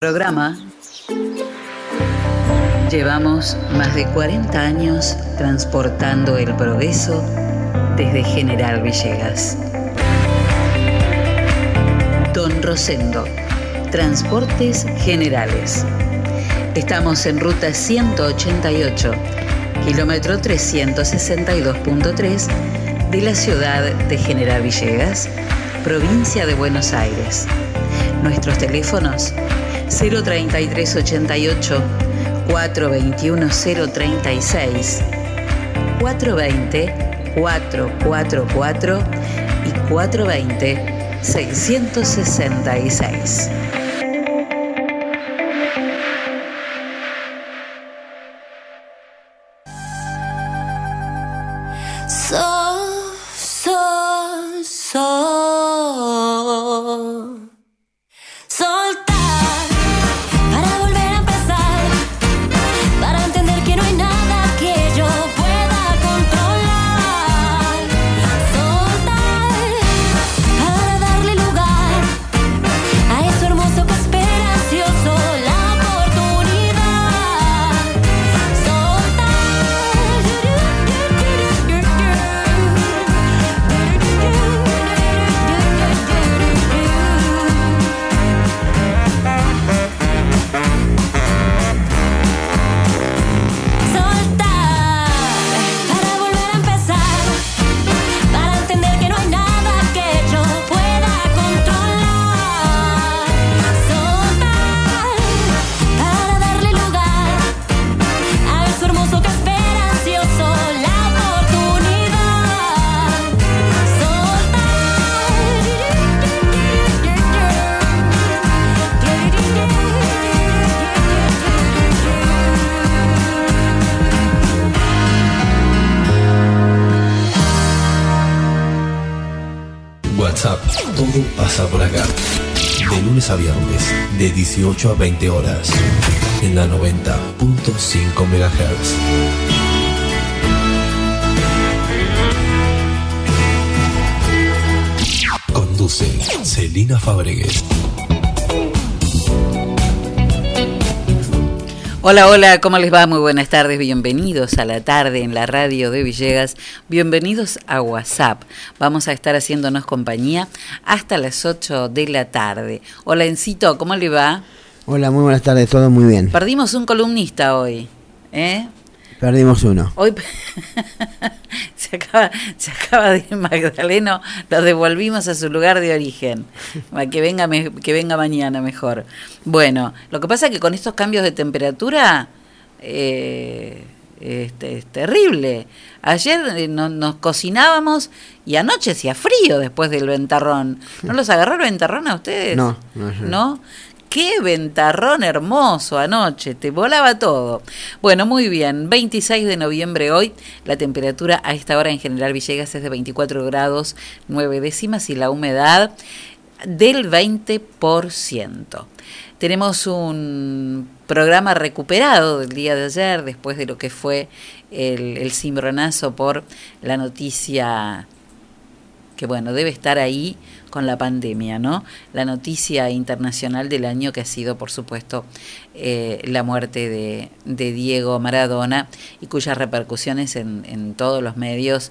programa llevamos más de 40 años transportando el progreso desde General Villegas. Don Rosendo, Transportes Generales. Estamos en ruta 188, kilómetro 362.3 de la ciudad de General Villegas, provincia de Buenos Aires. Nuestros teléfonos 03388 421 036 420 444 y 420 666. De 18 a 20 horas en la 90.5 MHz. Conduce Celina Fabregues. Hola, hola, ¿cómo les va? Muy buenas tardes, bienvenidos a la tarde en la radio de Villegas, bienvenidos a WhatsApp. Vamos a estar haciéndonos compañía hasta las 8 de la tarde. Hola, Encito, ¿cómo le va? Hola, muy buenas tardes, todo muy bien. Perdimos un columnista hoy, ¿eh? Perdimos uno. Hoy se, acaba, se acaba de ir Magdaleno, lo devolvimos a su lugar de origen. Que venga, que venga mañana mejor. Bueno, lo que pasa es que con estos cambios de temperatura eh, este, es terrible. Ayer eh, nos cocinábamos y anoche hacía frío después del ventarrón. ¿No los agarró el ventarrón a ustedes? No, no. ¿No? Qué ventarrón hermoso anoche, te volaba todo. Bueno, muy bien, 26 de noviembre hoy, la temperatura a esta hora en General Villegas es de 24 grados 9 décimas y la humedad del 20%. Tenemos un programa recuperado del día de ayer, después de lo que fue el, el cimbronazo por la noticia que, bueno, debe estar ahí con la pandemia, ¿no? La noticia internacional del año que ha sido, por supuesto, eh, la muerte de, de, Diego Maradona y cuyas repercusiones en, en todos los medios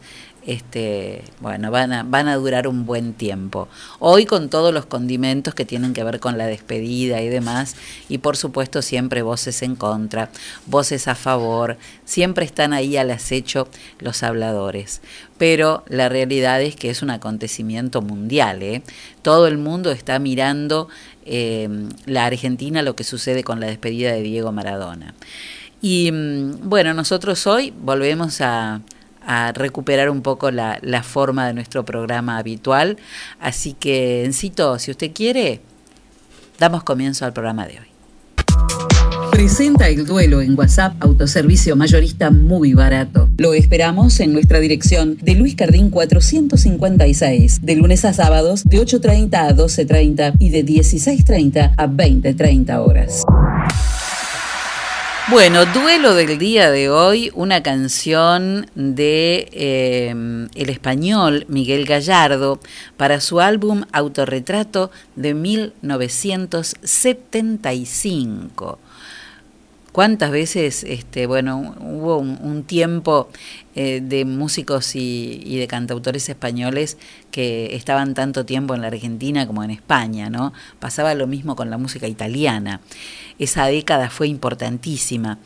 este, bueno, van a, durar un buen tiempo. Hoy con todos los condimentos que tienen que ver con la despedida y demás, y por supuesto siempre voces en contra, voces a favor, siempre están ahí al acecho los habladores. Pero la realidad es que es un acontecimiento mundial, ¿eh? todo el mundo está mirando eh, la Argentina, lo que sucede con la despedida de Diego Maradona. Y mm, bueno, nosotros hoy volvemos a a recuperar un poco la, la, forma de nuestro programa habitual. Así que, Encito, si usted quiere, damos comienzo al programa de hoy. Presenta el duelo en WhatsApp, autoservicio mayorista muy barato. Lo esperamos en nuestra dirección de Luis Cardín 456, de lunes a sábados de 8.30 a 12.30 y de 16.30 a 20.30 horas. Bueno, duelo del día de hoy, una canción de eh, el español Miguel Gallardo para su álbum Autorretrato de 1975. ¿Cuántas veces, este, bueno, hubo un, tiempo eh, de músicos y, y, de cantautores españoles que estaban tanto tiempo en la Argentina como en España, ¿no? Pasaba lo mismo con la música italiana esa década fue importantísima.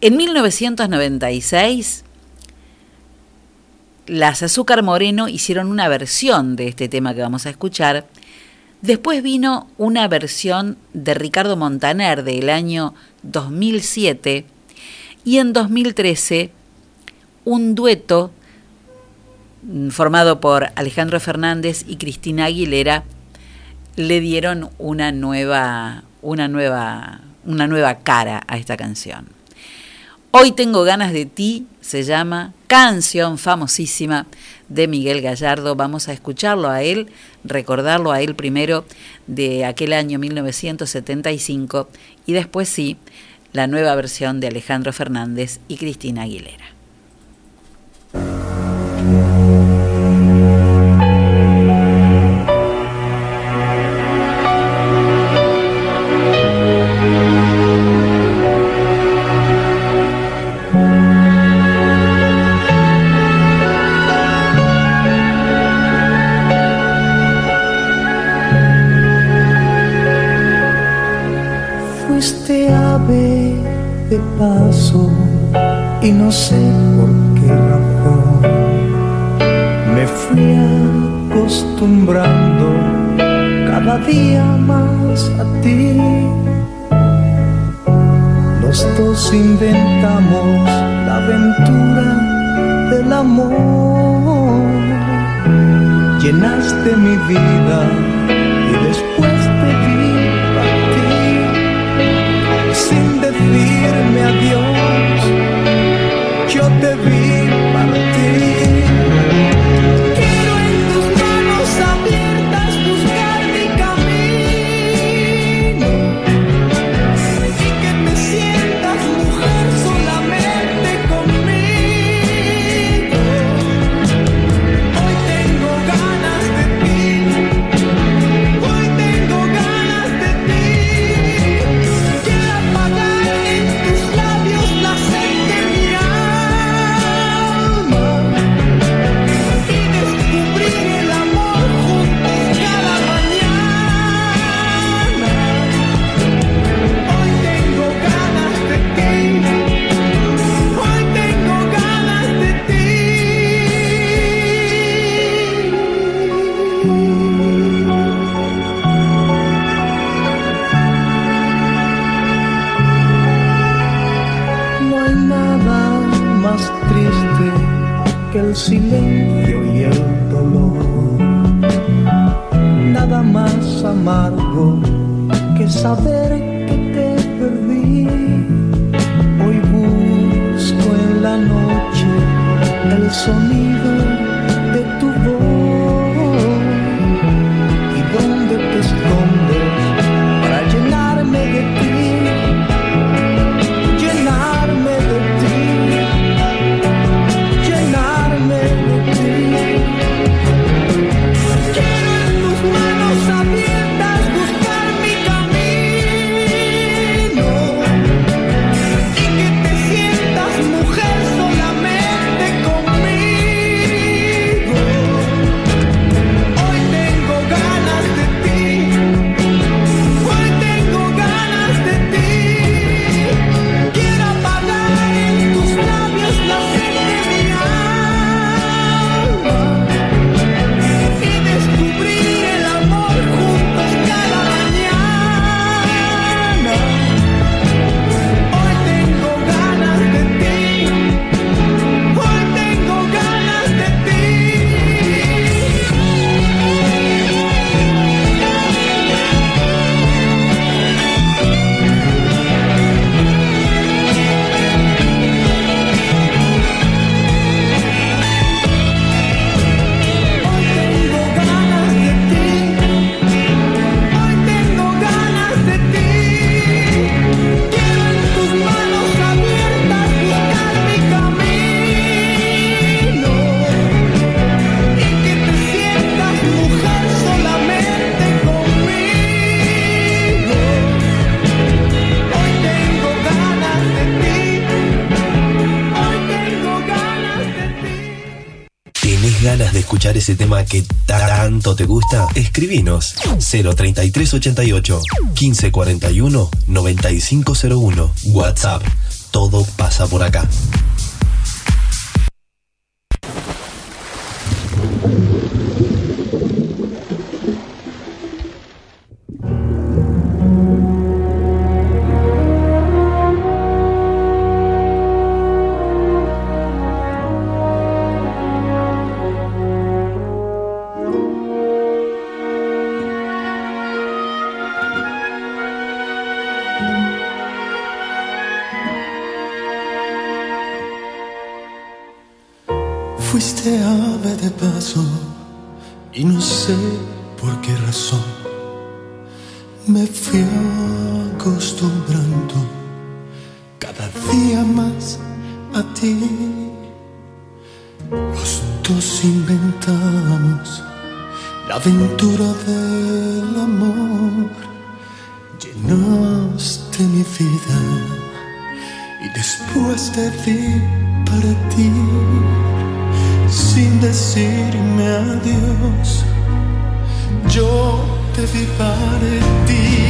En 1996, las Azúcar Moreno hicieron una versión de este tema que vamos a escuchar. Después vino una versión de Ricardo Montaner del año 2007 y en 2013 un dueto formado por Alejandro Fernández y Cristina Aguilera le dieron una nueva, una nueva, una nueva cara a esta canción. Hoy tengo ganas de ti, se llama canción famosísima de Miguel Gallardo. Vamos a escucharlo a él, recordarlo a él primero de aquel año 1975 y después sí, la nueva versión de Alejandro Fernández y Cristina Aguilera. No sé por qué razón me fui acostumbrando cada día más a ti. Los dos inventamos la aventura del amor. Llenaste mi vida ese tema que tanto te gusta? Escribinos 03388 1541 9501. WhatsApp. Todo pasa por acá. te vi para ti.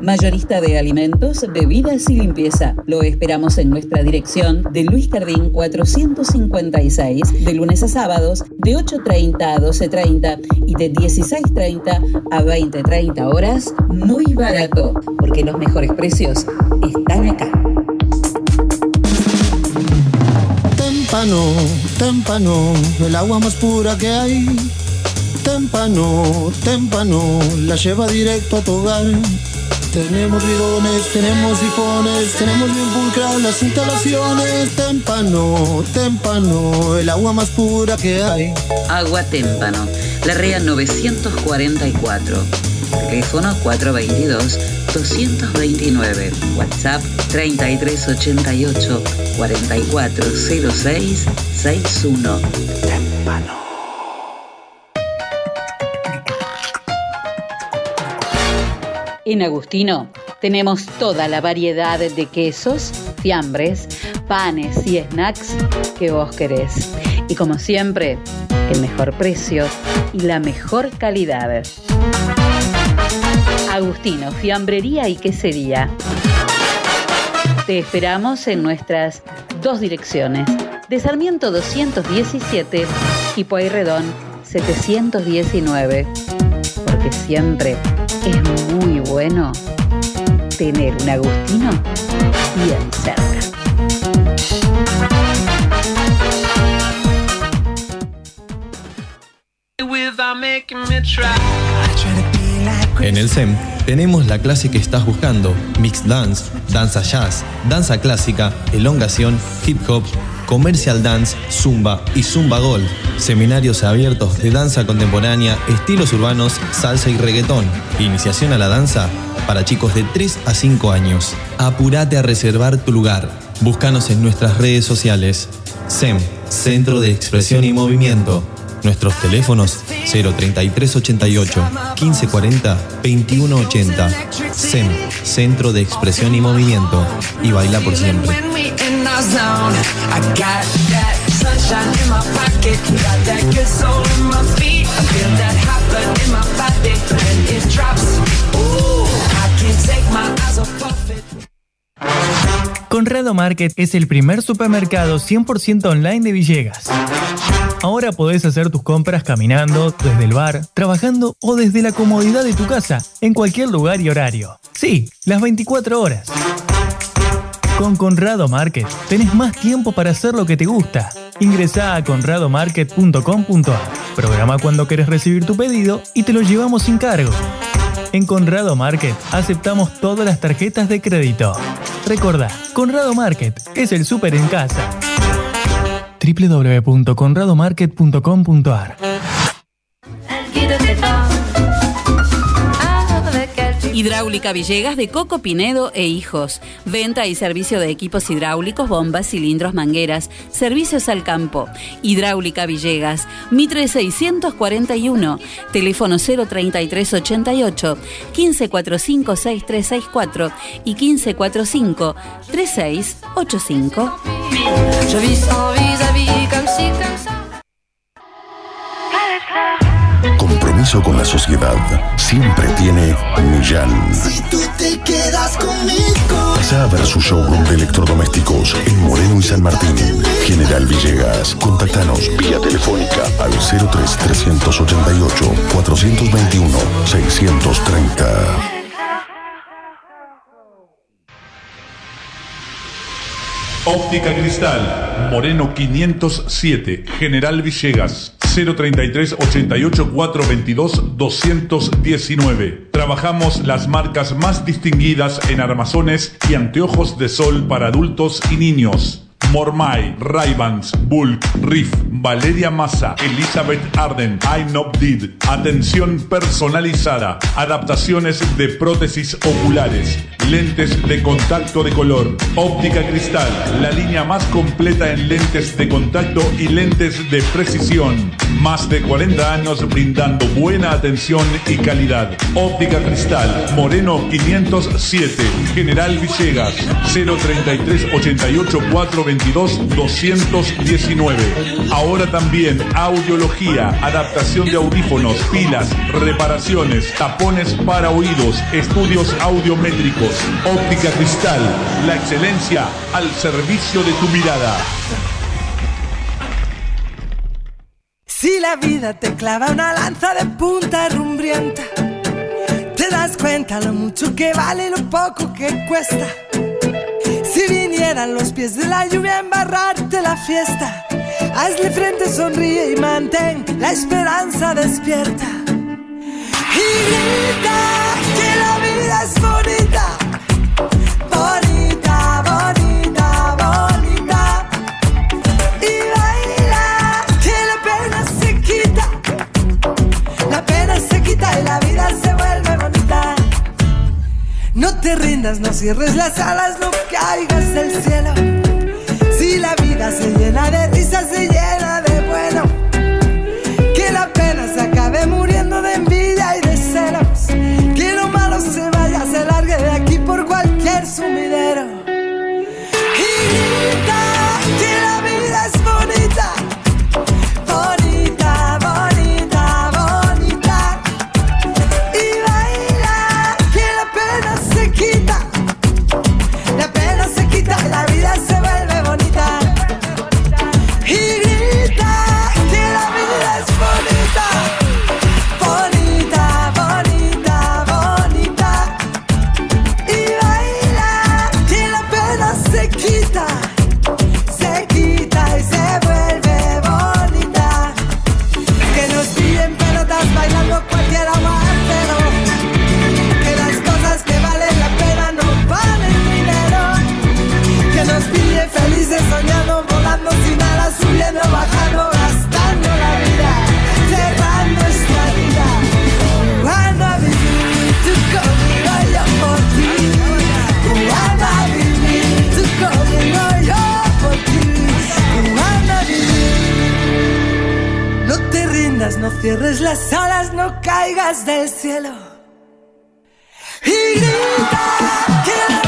Mayorista de alimentos, bebidas y limpieza. Lo esperamos en nuestra dirección de Luis Cardín 456, de lunes a sábados, de 8.30 a 12.30 y de 16.30 a 20.30 horas, muy barato, porque los mejores precios están acá. Témpano, témpano, el agua más pura que hay. Témpano, témpano, la lleva directo a tu hogar. Tenemos bidones, tenemos sifones, tenemos bien pulcras las instalaciones. Témpano, témpano, el agua más pura que hay. Agua Témpano, la REA 944. Teléfono 422-229. WhatsApp 3388 4406 61. Témpano. En Agustino tenemos toda la variedad de quesos, fiambres, panes y snacks que vos querés. Y como siempre, el mejor precio y la mejor calidad. Agustino, fiambrería y quesería. Te esperamos en nuestras dos direcciones, de Sarmiento 217 y Pueyrredón 719. Porque siempre es muy bueno tener un Agustino bien cerca. En el SEM tenemos la clase que estás buscando, Mixed Dance, Danza Jazz, Danza Clásica, Elongación, Hip Hop, Commercial Dance, Zumba y Zumba Gold. Seminarios abiertos de danza contemporánea, estilos urbanos, salsa y reggaetón. Iniciación a la danza para chicos de 3 a 5 años. Apúrate a reservar tu lugar. Búscanos en nuestras redes sociales. SEM, Centro de Expresión y Movimiento. Nuestros teléfonos 03388 1540 2180. SEM, Centro de Expresión y Movimiento. Y baila por siempre. Conrado Market es el primer supermercado 100% online de Villegas. Ahora podés hacer tus compras caminando, desde el bar, trabajando o desde la comodidad de tu casa, en cualquier lugar y horario. Sí, las 24 horas. Con Conrado Market tenés más tiempo para hacer lo que te gusta. Ingresá a conradomarket.com.ar. Programa cuando querés recibir tu pedido y te lo llevamos sin cargo. En Conrado Market aceptamos todas las tarjetas de crédito. Recordá, Conrado Market es el súper en casa. www.conradomarket.com.ar Hidráulica Villegas de Coco Pinedo e Hijos. Venta y servicio de equipos hidráulicos, bombas, cilindros, mangueras. Servicios al campo. Hidráulica Villegas. Mitre 641. Teléfono 03388 1545 6364 y 1545 3685. Je vis sans vis-à-vis comme si comme ça. Compromiso con la sociedad siempre tiene Millán. Si tú te quedas conmigo, Pasa a ver su showroom de electrodomésticos en Moreno y San Martín. General Villegas. Contactanos vía telefónica al 03 388 421 630. Óptica Cristal, Moreno 507, General Villegas, 033 88 422 219. Trabajamos las marcas más distinguidas en armazones y anteojos de sol para adultos y niños. Mormai, Ray-Bans, Bulk, Riff, Valeria Massa, Elizabeth Arden, Did. Atención personalizada, adaptaciones de prótesis oculares, lentes de contacto de color. Óptica Cristal, la línea más completa en lentes de contacto y lentes de precisión. Más de 40 años brindando buena atención y calidad. Óptica Cristal, Moreno 507, General Villegas, 033 88 422 219. Ahora también audiología, adaptación de audífonos, pilas, reparaciones, tapones para oídos, estudios audiométricos. Óptica Cristal, la excelencia al servicio de tu mirada. Si la vida te clava una lanza de punta rumbrienta, te das cuenta lo mucho que vale y lo poco que cuesta. Si vinieran los pies de la lluvia a embarrarte la fiesta, hazle frente, sonríe y mantén la esperanza despierta. Y grita que la vida es bonita, bonita, No te rindas, no cierres las alas, no caigas del cielo. Si la vida se llena de risas, se llena de bueno. Que la pena se acabe muriendo de envidia y de celos. Que lo malo se vaya, se largue de aquí por cualquier sumidero. No cierres las alas, no caigas del cielo. Grita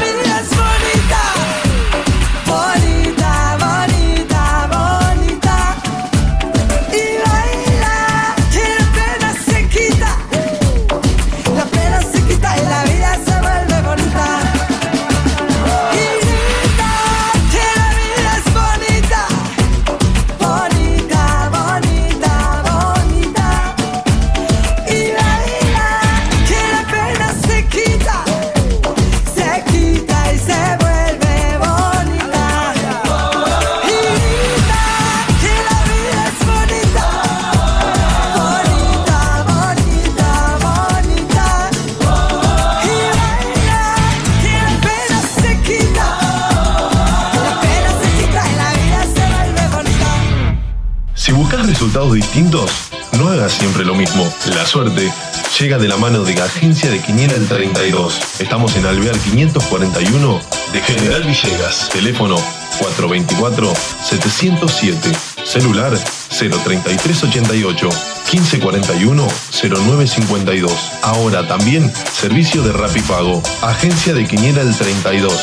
resultados distintos, no hagas siempre lo mismo. La suerte llega de la mano de Agencia de Quiniela el 32. Estamos en Alvear 541 de General Villegas. Teléfono 424-707. Celular 03388 1541 0952. Ahora también servicio de Rapipago. Agencia de Quiniela el 32.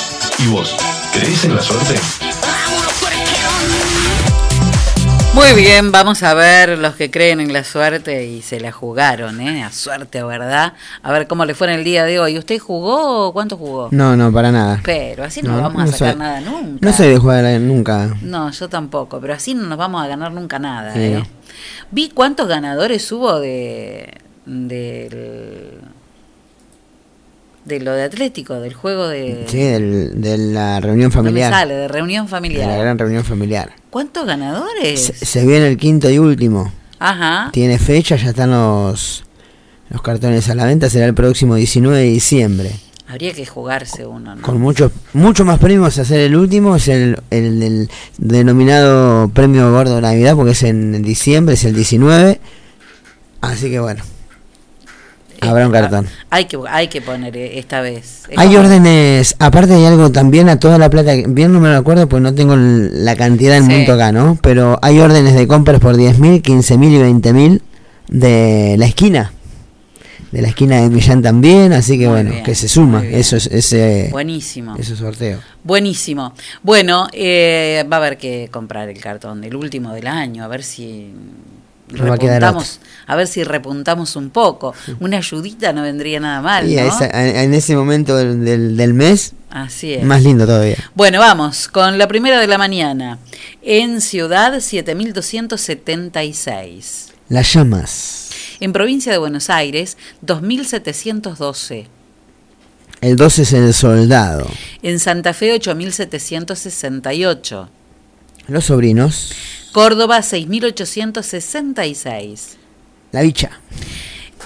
¿Y vos? ¿Crees en la suerte? Muy bien, vamos a ver los que creen en la suerte y se la jugaron, ¿eh? A suerte, ¿verdad? A ver cómo le fue en el día de hoy. ¿Usted jugó o cuánto jugó? No, no, para nada. Pero así no, No, vamos a sacar soy- nada nunca. No soy de jugar eh, nunca. No, yo tampoco, pero así no nos vamos a ganar nunca nada. Sí, ¿eh? Vi cuántos ganadores hubo de del de lo de Atlético, del juego de Sí, del- de la reunión no me familiar. sale, de reunión de familiar. la gran reunión familiar. ¿Cuántos ganadores? Se, se viene el quinto y último. Ajá. Tiene fecha, ya están los, los cartones a la venta. Será el próximo 19 de diciembre. Habría que jugarse uno, ¿no? Con muchos mucho más premios hacer el último. Es el, el denominado premio gordo de Navidad porque es en diciembre, es el 19. Así que bueno. Habrá un cartón. Hay que, hay que poner eh, esta vez. Es Hay como- órdenes, aparte hay algo también a toda la plata, bien no me lo acuerdo pues no tengo la cantidad del Sí. monto acá, ¿no? Pero hay órdenes de compras por 10.000, 15.000 y 20.000 de la esquina. De la esquina de Millán también, así que Muy bueno, bien, que se suma eso es ese, Buenísimo. ese sorteo. Buenísimo. Bueno, eh, va a haber que comprar el cartón del último del año, a ver si No a repuntamos, a ver si repuntamos un poco. Una ayudita no vendría nada mal, Y en ese momento del, del- del mes, Así es. más lindo todavía. Bueno, vamos con la primera de la mañana. En Ciudad 7276. Las llamas. En provincia de Buenos Aires 2712. El 12 es el soldado. En Santa Fe 8768. Los sobrinos. Córdoba 6866. La bicha.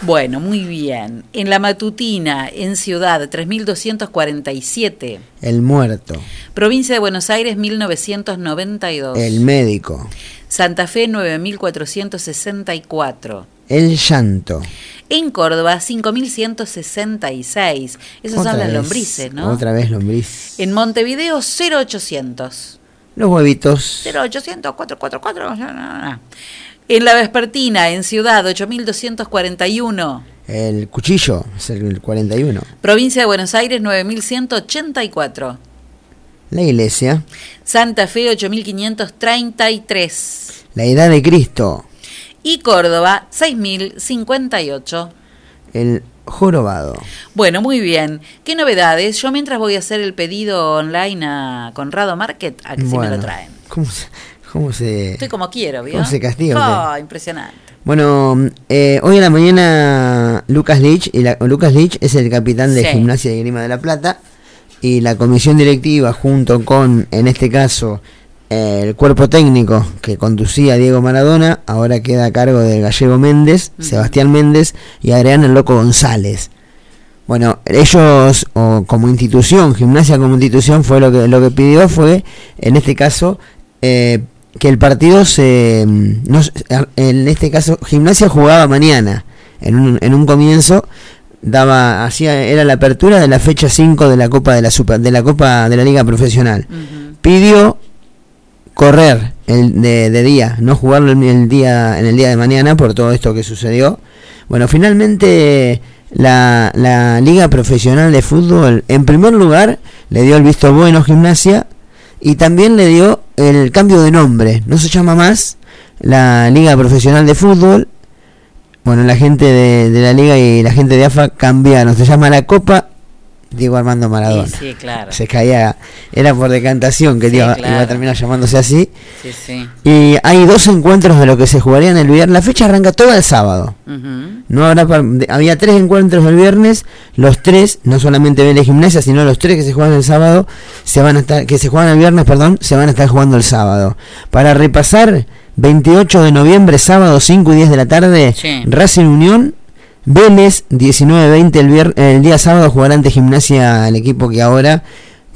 Bueno, muy bien. En la matutina, en Ciudad 3247. El muerto. Provincia de Buenos Aires 1992. El médico. Santa Fe 9464. El llanto. En Córdoba 5166. Esas son las vez, lombrices, ¿no? Otra vez lombriz. En Montevideo 0800. Los huevitos. 0800 444. En la Vespertina, en Ciudad 8241. El cuchillo es el 41. Provincia de Buenos Aires 9184. La iglesia. Santa Fe 8533. La edad de Cristo. Y Córdoba 6058. El jorobado. Bueno, muy bien. ¿Qué novedades? Yo mientras voy a hacer el pedido online a Conrado Market, a que si me Bueno, lo traen. ¿Cómo se, cómo se- Estoy como quiero, ¿vio? ¿Cómo se castiga Ah, impresionante. Bueno, eh, hoy a la mañana Lucas Lich, y la- Lucas Lich es el capitán de Sí. Gimnasia de Grima de la Plata, y la comisión directiva junto con, en este caso, el cuerpo técnico que conducía Diego Maradona, ahora queda a cargo de Gallego Méndez, Sebastián Méndez y Adrián el Loco González. Bueno, ellos o como institución, gimnasia como institución, fue lo que lo que pidió fue, en este caso, eh, que el partido se, mm, no en este caso, gimnasia jugaba mañana, en un, en un comienzo daba, hacía, era la apertura de la fecha 5 de la Copa de la Super, de la Copa de la Liga Profesional. Pidió correr el de, día, no jugarlo en el día en el día de mañana por todo esto que sucedió. Bueno, finalmente la, la Liga Profesional de Fútbol, en primer lugar, le dio el visto bueno a Gimnasia y también le dio el cambio de nombre. No se llama más la Liga Profesional de Fútbol. Bueno, la gente de, de la Liga y la gente de AFA cambiaron. Se llama la Copa Diego Armando Maradona. Sí, sí, claro. Se caía, era por decantación que Sí, iba, claro. iba a terminar llamándose así. Sí, sí. Y hay dos encuentros de lo que se jugarían el viernes. La fecha arranca toda el sábado. No habrá había tres encuentros el viernes, los tres, no solamente Vélez Gimnasia, sino los tres que se juegan el sábado, se van a estar, que se juegan el viernes, perdón, se van a estar jugando el sábado. Para repasar, 28 de noviembre, sábado, 5 y 10 de la tarde. Racing Unión, Vélez, 19-20 el, vier- el día sábado jugará ante Gimnasia el equipo que ahora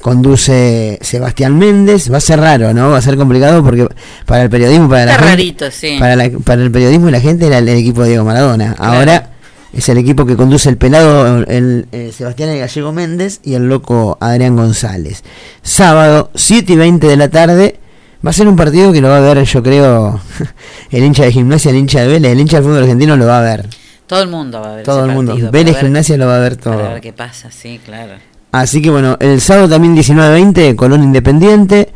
conduce Sebastián Méndez. Va a ser raro, ¿no? Va a ser complicado porque para el periodismo, para la Está gente- rarito, sí. para, la- para el periodismo y la gente era el, el equipo de Diego Maradona. Claro. Ahora es el equipo que conduce el pelado el, el Sebastián el Gallego Méndez y el loco Adrián González. Sábado, 7 y 20 de la tarde. Va a ser un partido que lo va a ver, yo creo, el hincha de gimnasia, el hincha de Vélez, el hincha del fútbol argentino lo va a ver. Todo el mundo va a ver Todo ese el mundo. partido, Vélez Gimnasia lo va a ver todo. Para ver qué pasa, sí, claro. Así que bueno, el sábado también 19-20, Colón Independiente.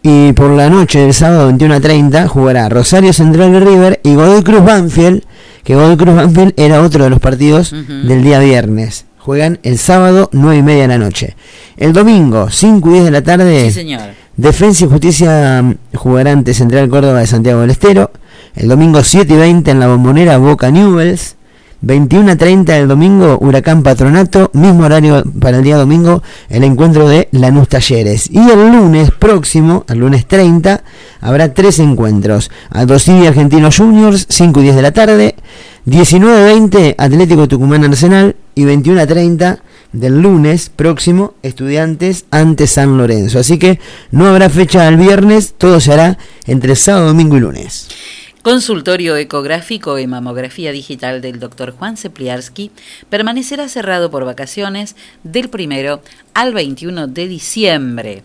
Y por la noche del sábado 21-30 jugará Rosario Central River y Godoy Cruz Banfield, que Godoy Cruz Banfield era otro de los partidos del día viernes. Juegan el sábado 9 y media de la noche. El domingo 5 y 10 de la tarde. Sí, señor. Defensa y Justicia mm, jugará ante Central Córdoba de Santiago del Estero. El domingo 7 y 20 en la bombonera Boca Newells. 21 a 30 el domingo Huracán Patronato. Mismo horario para el día domingo el encuentro de Lanús Talleres. Y el lunes próximo, el lunes 30, habrá tres encuentros. Aldosivi Argentinos Juniors, 5 y 10 de la tarde. 19 20 Atlético Tucumán Arsenal. Y 21 a 30 del lunes próximo, Estudiantes ante San Lorenzo. Así que no habrá fecha el viernes, todo se hará entre sábado, domingo y lunes. Consultorio ecográfico y mamografía digital del Dr. Juan Cepliarsky permanecerá cerrado por vacaciones del primero al 21 de diciembre.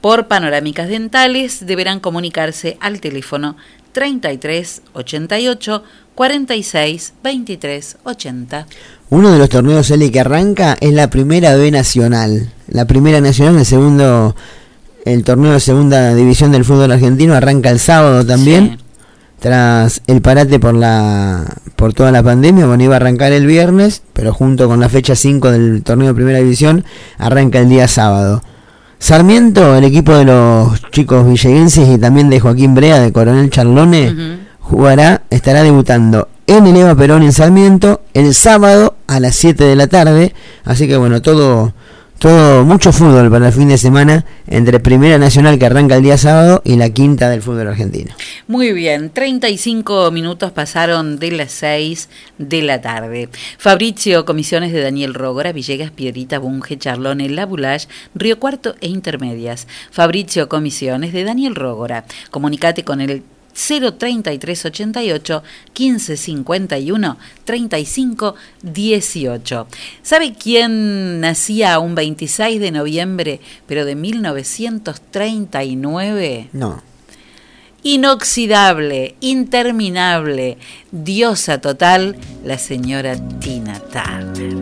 Por panorámicas dentales deberán comunicarse al teléfono 33 88 46 23 80. Uno de los torneos L que arranca es la primera B nacional. La primera nacional, el segundo, el torneo de segunda división del fútbol argentino arranca el sábado también. Sí. Tras el parate por la por toda la pandemia, bueno, iba a arrancar el viernes, pero junto con la fecha 5 del torneo de primera división, arranca el día sábado. Sarmiento, el equipo de los chicos villeguenses y también de Joaquín Brea, de Coronel Charlone, jugará, estará debutando en el Eva Perón en Sarmiento el sábado a las 7 de la tarde. Así que bueno, todo, todo, mucho fútbol para el fin de semana entre Primera Nacional que arranca el día sábado y la quinta del fútbol argentino. Muy bien, 35 minutos pasaron de las 6 de la tarde. Fabricio, comisiones de Daniel Rogora, Villegas, Piedrita, Bunge, Charlone, La Boulage, Río Cuarto e Intermedias. Fabricio, comisiones de Daniel Rogora. Comunicate con el 03388 1551 35 18. ¿Sabe quién nacía un 26 de noviembre, pero de 1939? No. inoxidable, interminable, diosa total, la señora Tina Turner.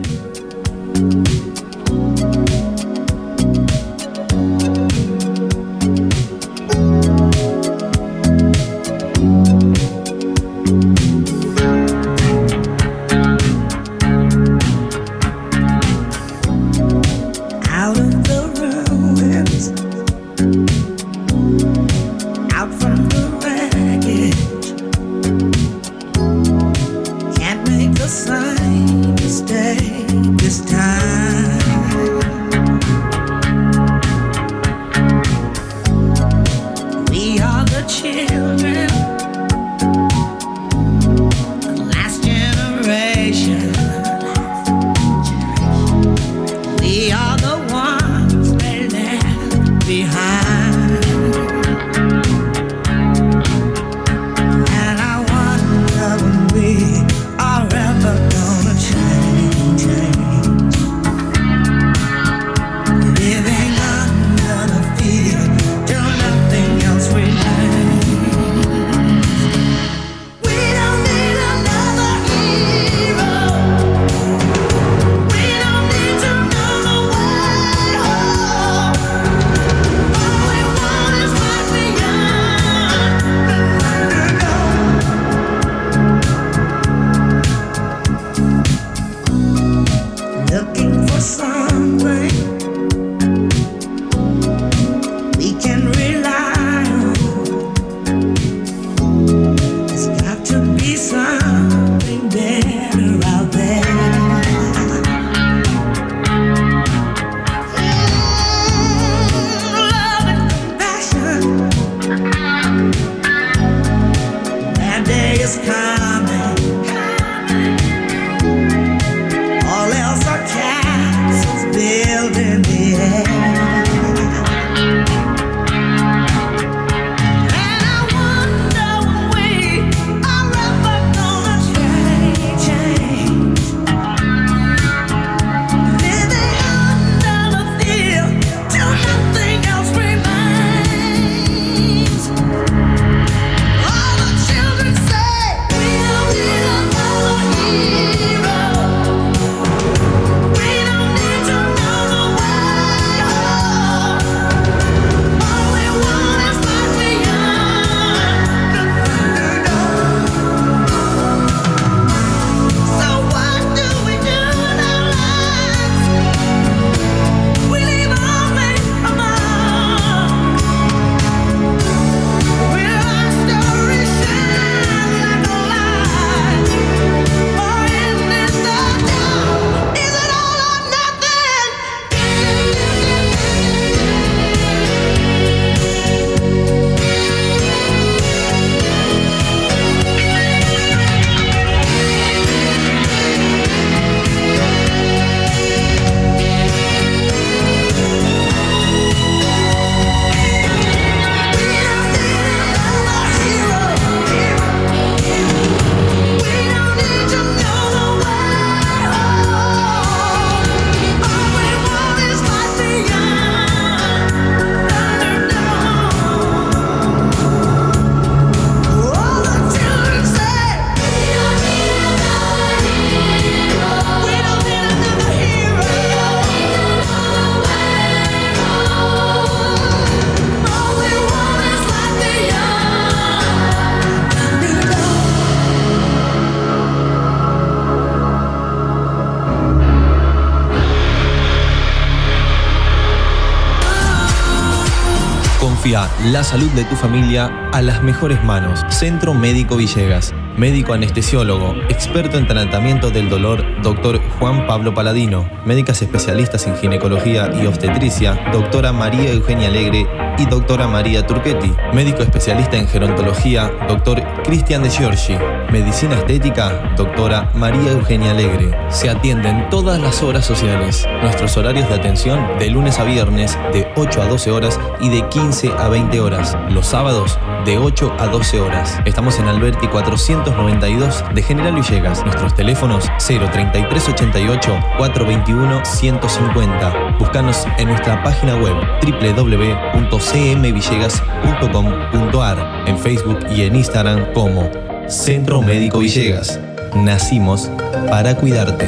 Salud de tu familia a las mejores manos. Centro Médico Villegas. Médico anestesiólogo, experto en tratamiento del dolor, doctor Juan Pablo Paladino. Médicas especialistas en ginecología y obstetricia, doctora María Eugenia Alegre y doctora María Turquetti. Médico especialista en gerontología, doctor Cristian de Giorgi. Medicina estética, doctora María Eugenia Alegre. Se atienden todas las horas sociales. Nuestros horarios de atención de lunes a viernes de 8 a 12 horas y de 15 a 20 horas. Los sábados de 8 a 12 horas. Estamos en Alberti 492 de General Villegas. Nuestros teléfonos 03388 421 150. Búscanos en nuestra página web www.cmvillegas.com.ar, en Facebook y en Instagram como Centro Médico Villegas. Nacimos para cuidarte.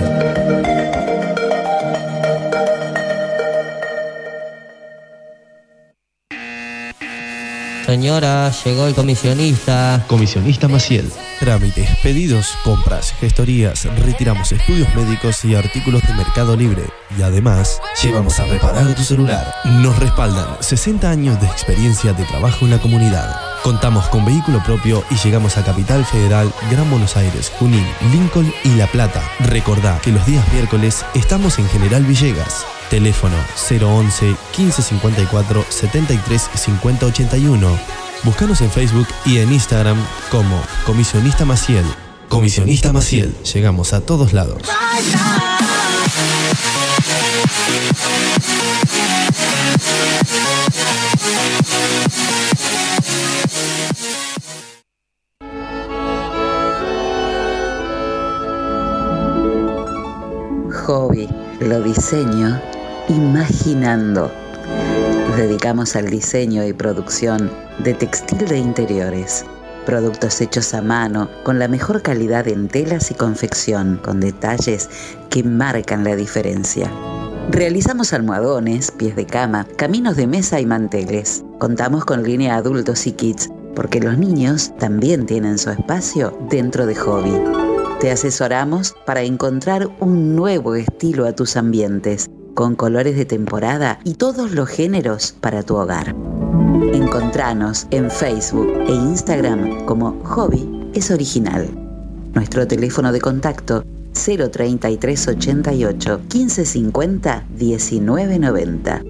Señora, llegó el comisionista. Comisionista Maciel. Trámites, pedidos, compras, gestorías, retiramos estudios médicos y artículos de Mercado Libre. Y además, llevamos a reparar tu celular. Nos respaldan 60 años de experiencia de trabajo en la comunidad. Contamos con vehículo propio y llegamos a Capital Federal, Gran Buenos Aires, Junín, Lincoln y La Plata. Recordá que los días miércoles estamos en General Villegas. Teléfono 011 1554 73 50 81. Búscanos en Facebook y en Instagram como Comisionista Maciel. Comisionista Maciel. Llegamos a todos lados. Lo diseño imaginando. Dedicamos al diseño y producción de textil de interiores. Productos hechos a mano, con la mejor calidad en telas y confección, con detalles que marcan la diferencia. Realizamos almohadones, pies de cama, caminos de mesa y manteles. Contamos con línea adultos y kids, porque los niños también tienen su espacio dentro de Hobby. Te asesoramos para encontrar un nuevo estilo a tus ambientes, con colores de temporada y todos los géneros para tu hogar. Encontranos en Facebook e Instagram como Hobby es Original. Nuestro teléfono de contacto 03388 1550 1990.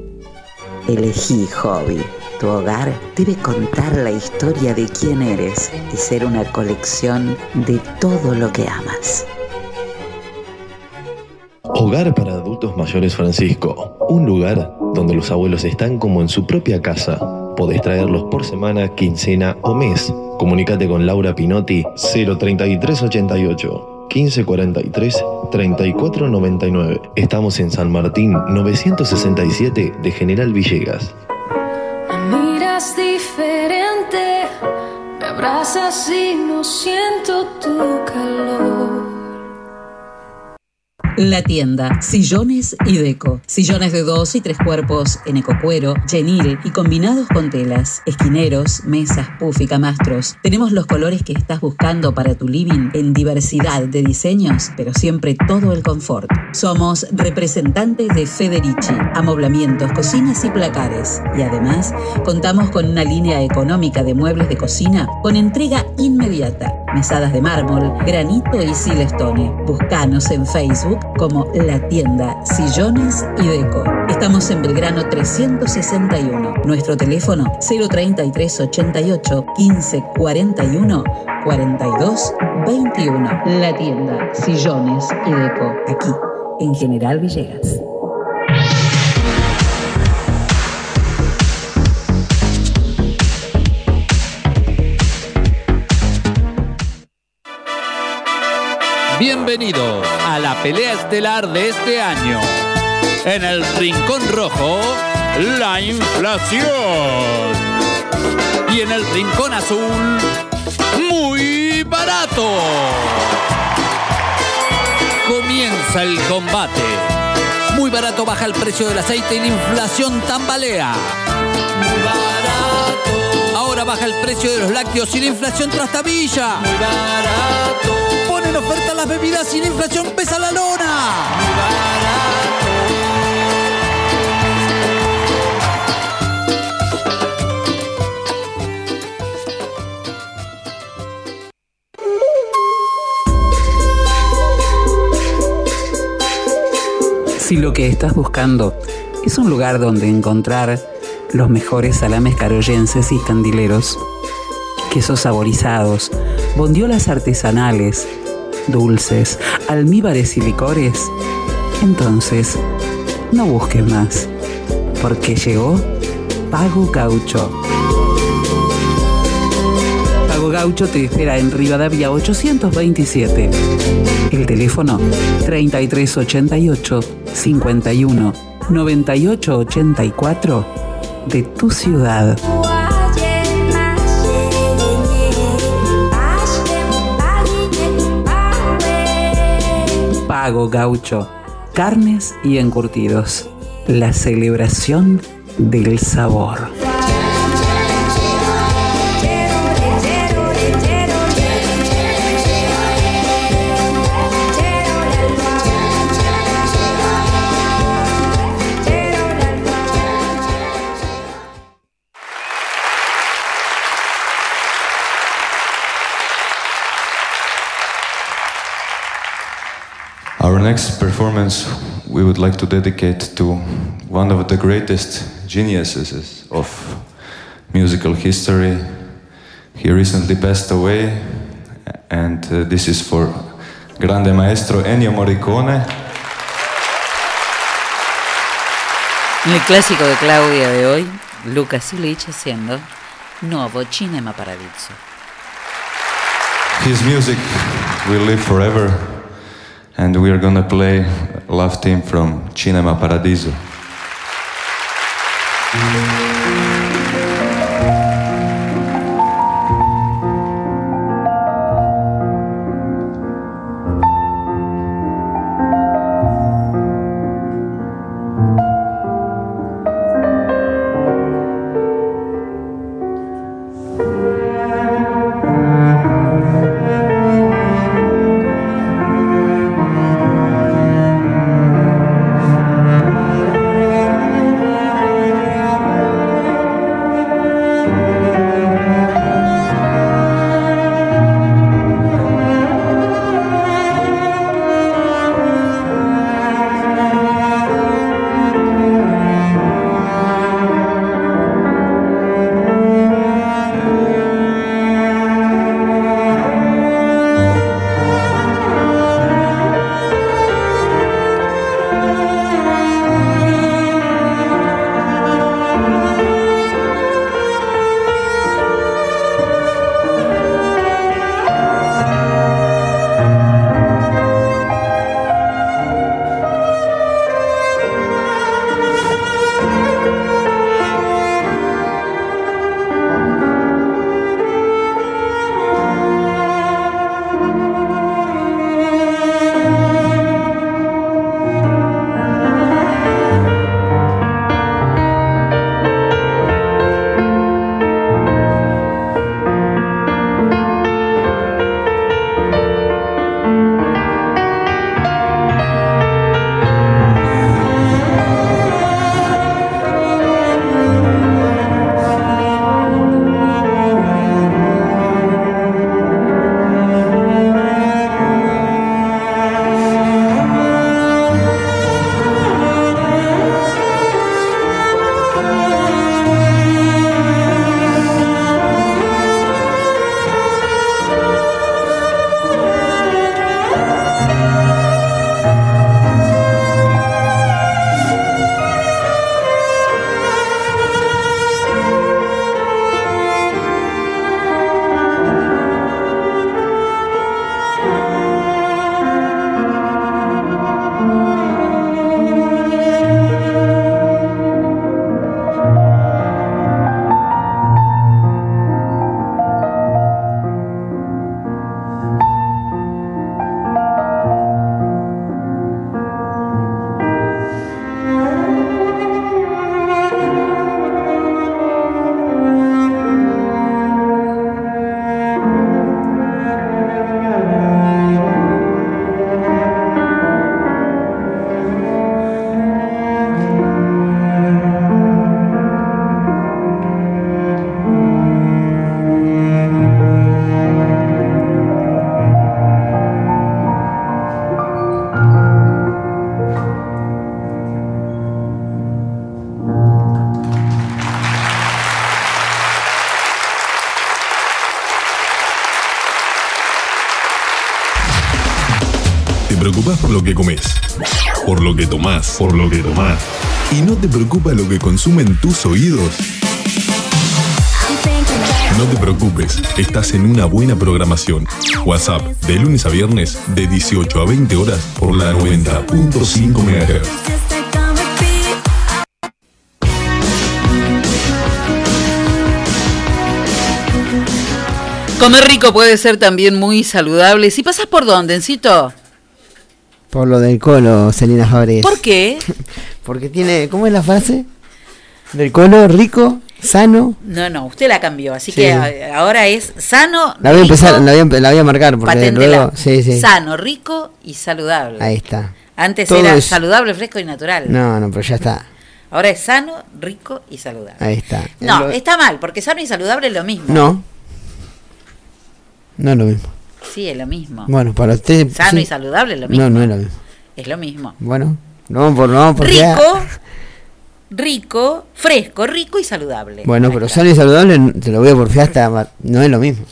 Elegí Hobby. Tu hogar debe contar la historia de quién eres y ser una colección de todo lo que amas. Hogar para Adultos Mayores Francisco. Un lugar donde los abuelos están como en su propia casa. Podés traerlos por semana, quincena o mes. Comunícate con Laura Pinotti 03388 1543 3499. Estamos en San Martín 967 de General Villegas. Diferente, me abrazas y no siento tu calor. La tienda, sillones y deco. Sillones de dos y tres cuerpos en ecocuero, genil y combinados con telas. Esquineros, mesas, puff y camastros. Tenemos los colores que estás buscando para tu living en diversidad de diseños, pero siempre todo el confort. Somos representantes de Federici, amoblamientos, cocinas y placares. Y además, contamos con una línea económica de muebles de cocina con entrega inmediata. Mesadas de mármol, granito y silestone. Buscanos en Facebook como La Tienda Sillones y Deco. Estamos en Belgrano 361. Nuestro teléfono 033 88 15 41 42 21. La Tienda Sillones y Deco. Aquí, en General Villegas. Bienvenidos a la pelea estelar de este año. En el Rincón Rojo, la inflación. Y en el Rincón Azul, muy barato. Comienza el combate. Muy barato baja el precio del aceite y la inflación tambalea. Muy barato. Ahora baja el precio de los lácteos y la inflación trastabilla. Muy barato en oferta las bebidas sin inflación pesa la lona. Si lo que estás buscando es un lugar donde encontrar los mejores salames caroyenses y candileros, quesos saborizados, bondiolas artesanales, dulces, almíbares y licores, entonces no busques más, porque llegó Pago Gaucho. Pago Gaucho te espera en Rivadavia 827. El teléfono 3388 51 98 84 de tu ciudad. Gaucho. Carnes y encurtidos. La celebración del sabor. Next performance we would like to dedicate to one of the greatest geniuses of musical history. He recently passed away, and uh, this is for Grande Maestro Ennio Morricone. El clásico de Claudia de hoy, Lucas Ilich haciendo Nuovo Cinema Paradiso. His music will live forever, and we are gonna play Love Team from Cinema Paradiso. Consumen tus oídos? No te preocupes, estás en una buena programación. WhatsApp, de lunes a viernes, de 18 a 20 horas, por la 90.5 MHz. Comer rico puede ser también muy saludable. Si pasas por dónde, Encito? Por lo del colo, Selina Fabres. ¿Por qué? Porque tiene, ¿cómo es la frase? Del colo rico, sano. No, no, usted la cambió, así Sí. que a- ahora es sano, La voy a rico, empezar, la voy a, empe- la voy a marcar porque luego, sí, sí. sano, rico y saludable. Ahí está. Antes Todo era es- saludable, fresco y natural. No, no, pero ya está. Ahora es sano, rico y saludable. Ahí está. No, Lo- está mal, porque sano y saludable es lo mismo. No. No es lo mismo. Sí, es lo mismo. Bueno, para usted. Sano y saludable es lo mismo. No, no es lo mismo. Es lo mismo. Bueno, no vamos por, no vamos por qué- Rico, fresco, rico y saludable. Bueno, pero sano y saludable te lo voy a porfiar hasta. No es lo mismo.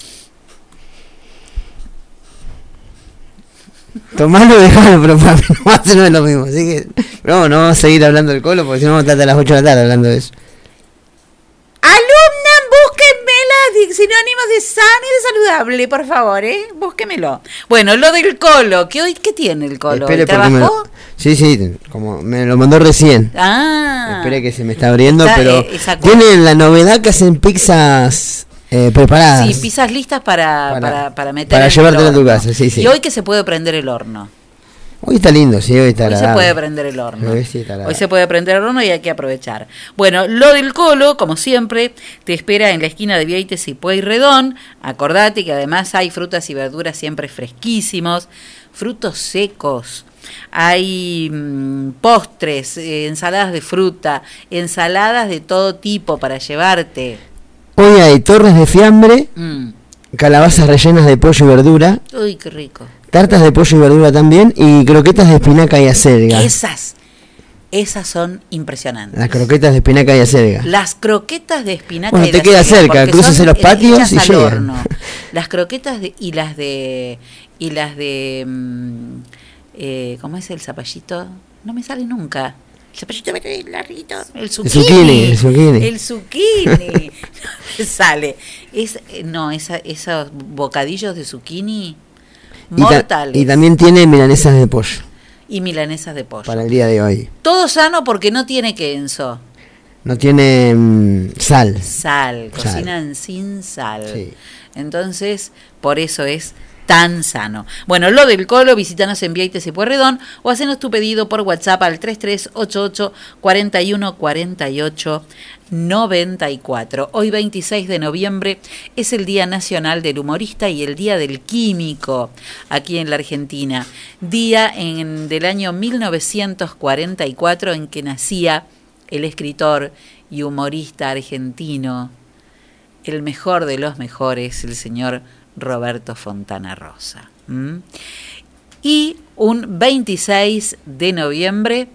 Tomalo, dejalo, pero para mí no es lo mismo. Así que. No, no vamos a seguir hablando del colo porque si no vamos a estar hasta las 8 de la tarde hablando de eso. Alumna, búsquenme las sinónimos de sano y de saludable, por favor, ¿eh? Búsquemelo. Bueno, lo del colo, ¿qué hoy qué tiene el colo? Espere ¿Trabajó? lo- Sí, sí, como me lo mandó recién. Ah. Espere que se me está abriendo, Está, pero eh, tienen la novedad que hacen pizzas eh, preparadas. Sí, pizzas listas para, Para- para, para meter para llevártela a tu casa, sí, sí. Y hoy que se puede prender el horno. Hoy está lindo, sí, hoy está Hoy se puede prender el horno. Sí. Hoy se puede prender el horno y hay que aprovechar. Bueno, lo del colo, como siempre, te espera en la esquina de Vieites y Pueyrredón. Acordate que además hay frutas y verduras siempre fresquísimos, frutos secos. Hay mm, postres, eh, ensaladas de fruta, ensaladas de todo tipo para llevarte. Hoy hay torres de fiambre, Mm. calabazas rellenas de pollo y verdura, Uy, qué rico. Tartas de pollo y verdura también y croquetas de espinaca y acelga. Esas, esas son impresionantes. Las croquetas de espinaca y acelga. Las croquetas de espinaca Bueno, y te queda cerca, son en los patios y horno. Las croquetas de, y las de y las de mm, eh, ¿cómo es el zapallito? No me sale nunca. El zapallito larguito, el zucchini. zucchini, el zucchini. El zucchini. No me sale. Es eh, no, esa, esos bocadillos de zucchini Y, ta- mortales y también tiene milanesas de pollo y milanesas de pollo. para el día de hoy. Todo sano porque no tiene queso. No tiene mm, sal. Sal, Sal. cocinan sin sal. Entonces, por eso es tan sano. Bueno, lo del colo, visítanos en Vieites y Pueyrredón o hacenos tu pedido por WhatsApp al 3388 41 48 94. Hoy 26 de noviembre es el Día Nacional del Humorista y el Día del Químico aquí en la Argentina. Día en, del año 1944 en que nacía el escritor y humorista argentino, el mejor de los mejores, el señor Roberto Fontana Rosa. Y un 26 de noviembre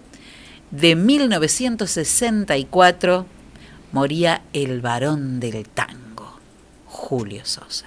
de 1964 moría el varón del tango, Julio Sosa.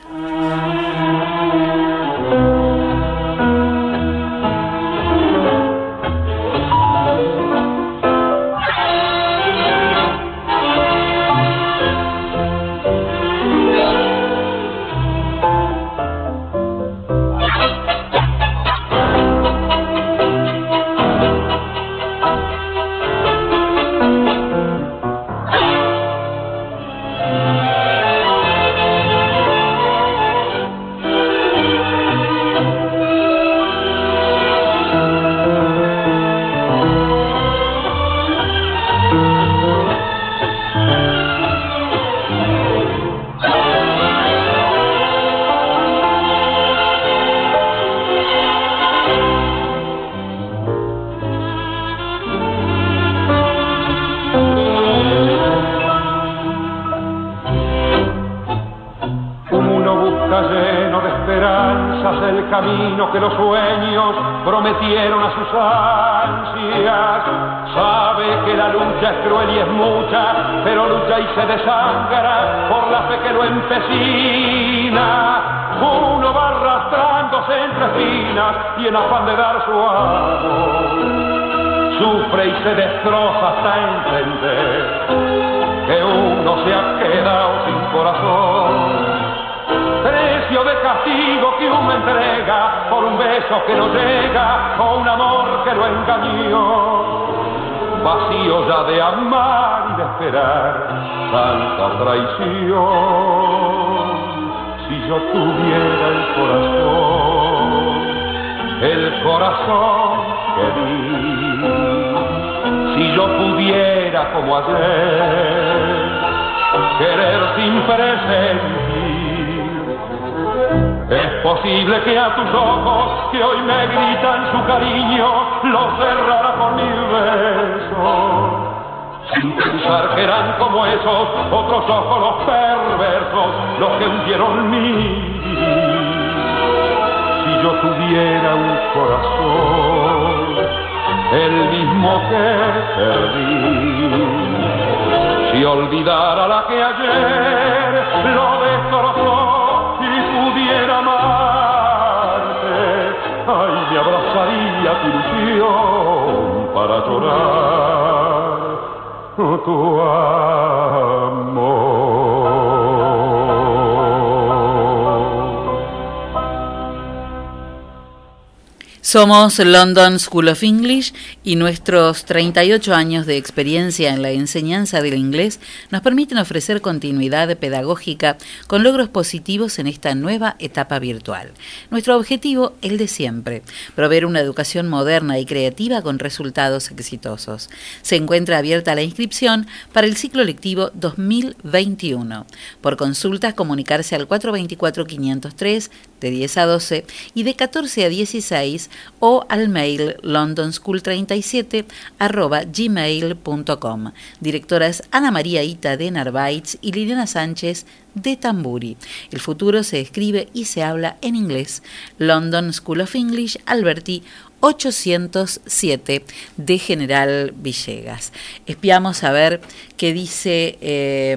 Somos London School of English y nuestros 38 años de experiencia en la enseñanza del inglés nos permiten ofrecer continuidad pedagógica con logros positivos en esta nueva etapa virtual. Nuestro objetivo, el de siempre, proveer una educación moderna y creativa con resultados exitosos. Se encuentra abierta la inscripción para el ciclo lectivo 2021. Por consultas, comunicarse al 424-503 de 10 a 12 y de 14 a 16 o al mail londonschool37 arroba gmail.com. Directoras Ana María Ita de Narváez y Liliana Sánchez de Tamburi. El futuro se escribe y se habla en inglés. London School of English, Alberti 807 de General Villegas. Espiamos a ver qué dice eh,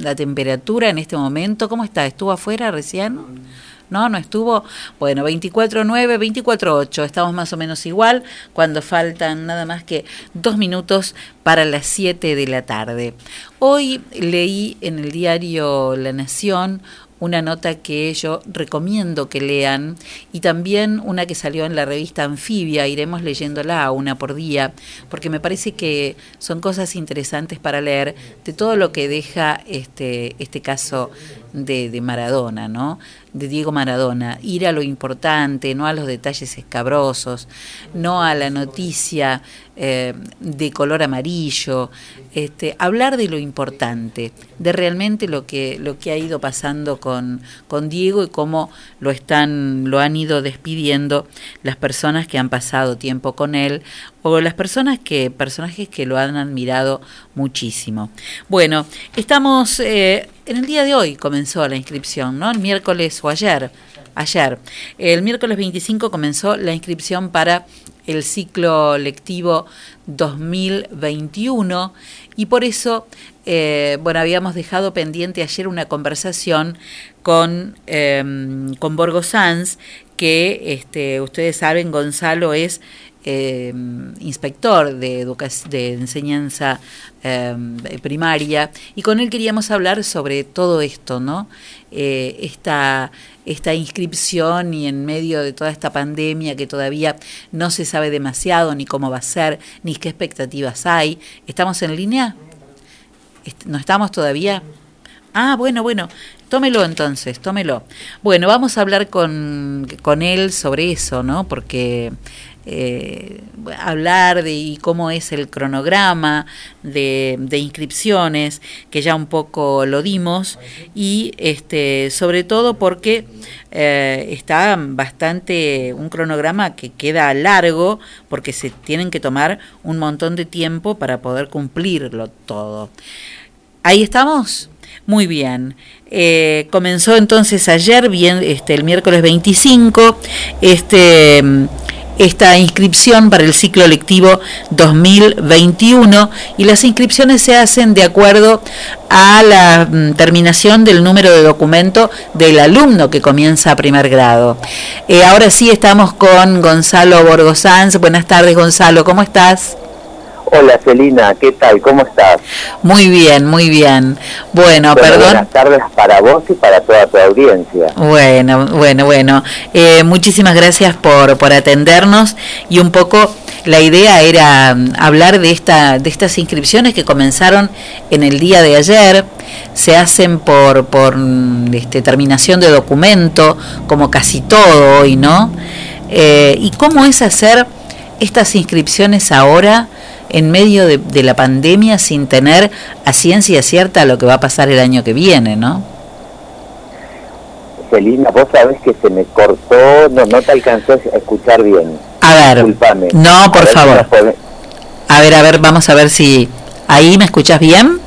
la temperatura en este momento. ¿Cómo está? ¿Estuvo afuera recién? ¿No? No estuvo, bueno, 24.9, 24.8, estamos más o menos igual, cuando faltan nada más que dos minutos para las 7 de la tarde. Hoy leí en el diario La Nación una nota que yo recomiendo que lean y también una que salió en la revista Anfibia, iremos leyéndola una por día, porque me parece que son cosas interesantes para leer de todo lo que deja este, este caso de, de Maradona, ¿no? de Diego Maradona, ir a lo importante, no a los detalles escabrosos, no a la noticia eh, de color amarillo, este, hablar de lo importante, de realmente lo que, lo que ha ido pasando con, con Diego y cómo lo están, lo han ido despidiendo las personas que han pasado tiempo con él o las personas que, personajes que lo han admirado muchísimo. Bueno, estamos eh, en el día de hoy comenzó la inscripción, ¿no? El miércoles o ayer, ayer. El miércoles 25 comenzó la inscripción para el ciclo lectivo 2021 y por eso, eh, bueno, habíamos dejado pendiente ayer una conversación con, eh, con Borgo Sanz, que este, ustedes saben, Gonzalo es eh, inspector de, de enseñanza eh, primaria y con él queríamos hablar sobre todo esto, ¿no? Eh, esta, esta inscripción y en medio de toda esta pandemia que todavía no se sabe demasiado ni cómo va a ser, ni qué expectativas hay. ¿Estamos en línea? ¿No estamos todavía? Ah, bueno, bueno, tómelo entonces, tómelo. Bueno, vamos a hablar con, con él sobre eso, ¿no? Porque eh, hablar de y cómo es el cronograma de, inscripciones, que ya un poco lo dimos, y este, sobre todo porque eh, está bastante un cronograma que queda largo, porque se tienen que tomar un montón de tiempo para poder cumplirlo todo. Ahí estamos. Muy bien. Eh, comenzó entonces ayer, bien, este, el miércoles 25, este esta inscripción para el ciclo lectivo 2021 y las inscripciones se hacen de acuerdo a la mm, terminación del número de documento del alumno que comienza a primer grado. Eh, ahora sí estamos con Gonzalo Borgosanz. Buenas tardes Gonzalo, ¿cómo estás? Hola Celina, ¿qué tal? ¿Cómo estás? Muy bien, muy bien. Bueno, Bueno, perdón. Buenas tardes para vos y para toda tu audiencia. Bueno, bueno, bueno. Eh, muchísimas gracias por, por atendernos y un poco la idea era mm, hablar de esta de estas inscripciones que comenzaron en el día de ayer. Se hacen por por mm, este, terminación de documento, como casi todo hoy, ¿no? Eh, y cómo es hacer estas inscripciones ahora en medio de, de la pandemia sin tener a ciencia cierta lo que va a pasar el año que viene, ¿no? Celina, vos sabés que se me cortó, no, no te alcancé a escuchar bien. A ver, Disculpame. no, por A ver si favor. A ver, a ver, vamos a ver si ahí me escuchas bien.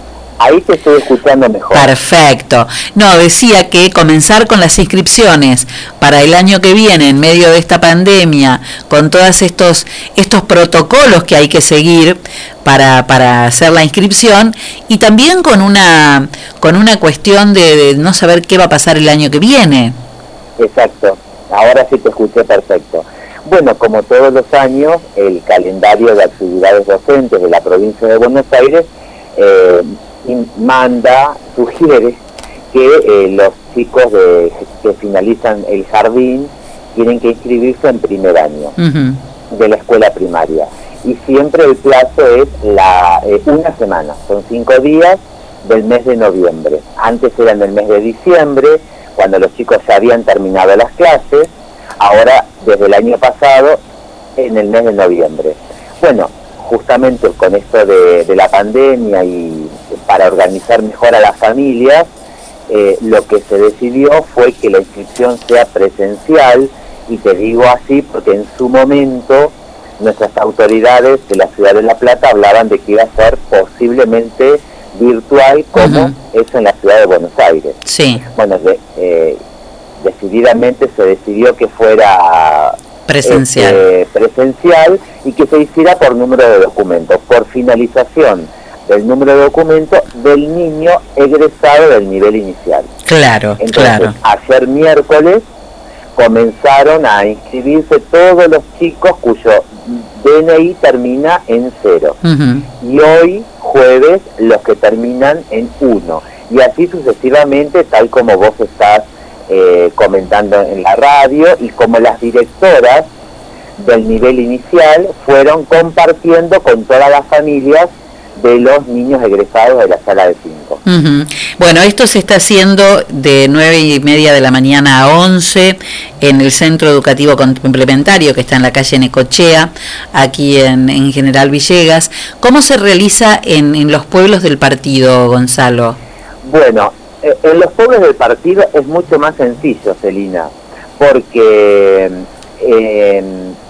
Ahí te estoy escuchando mejor. Perfecto. No, decía que comenzar con las inscripciones para el año que viene, en medio de esta pandemia, con todos estos, estos protocolos que hay que seguir para, para hacer la inscripción, y también con una, con una cuestión de, de no saber qué va a pasar el año que viene. Exacto, ahora sí te escuché perfecto. Bueno, como todos los años, el calendario de actividades docentes de la provincia de Buenos Aires eh, manda, sugiere que eh, los chicos de- que finalizan el jardín tienen que inscribirse en primer año de la escuela primaria. Y siempre el plazo es la eh, una semana, son cinco días del mes de noviembre. Antes era en el mes de diciembre, cuando los chicos ya habían terminado las clases, ahora desde el año pasado en el mes de noviembre. Bueno, justamente con esto de, de la pandemia y para organizar mejor a las familias, eh, lo que se decidió fue que la inscripción sea presencial y te digo así porque en su momento nuestras autoridades de la ciudad de La Plata hablaban de que iba a ser posiblemente virtual como es en la ciudad de Buenos Aires. Sí. Bueno, de- eh, decididamente se decidió que fuera Presencial. este, presencial y que se hiciera por número de documentos, por finalización del número de documentos del niño egresado del nivel inicial. Claro, Entonces, claro. ayer miércoles comenzaron a inscribirse todos los chicos cuyo DNI termina en cero. Y hoy, jueves, los que terminan en uno. Y así sucesivamente, tal como vos estás eh, comentando en la radio y como las directoras del nivel inicial fueron compartiendo con todas las familias de los niños egresados de la sala de cinco. Ujú. Bueno, esto se está haciendo de nueve y media de la mañana a 11 en el Centro Educativo Complementario que está en la calle Necochea, aquí en, en General Villegas. ¿Cómo se realiza en, en los pueblos del partido, Gonzalo? Bueno, eh, en los pueblos del partido es mucho más sencillo, Celina, porque eh,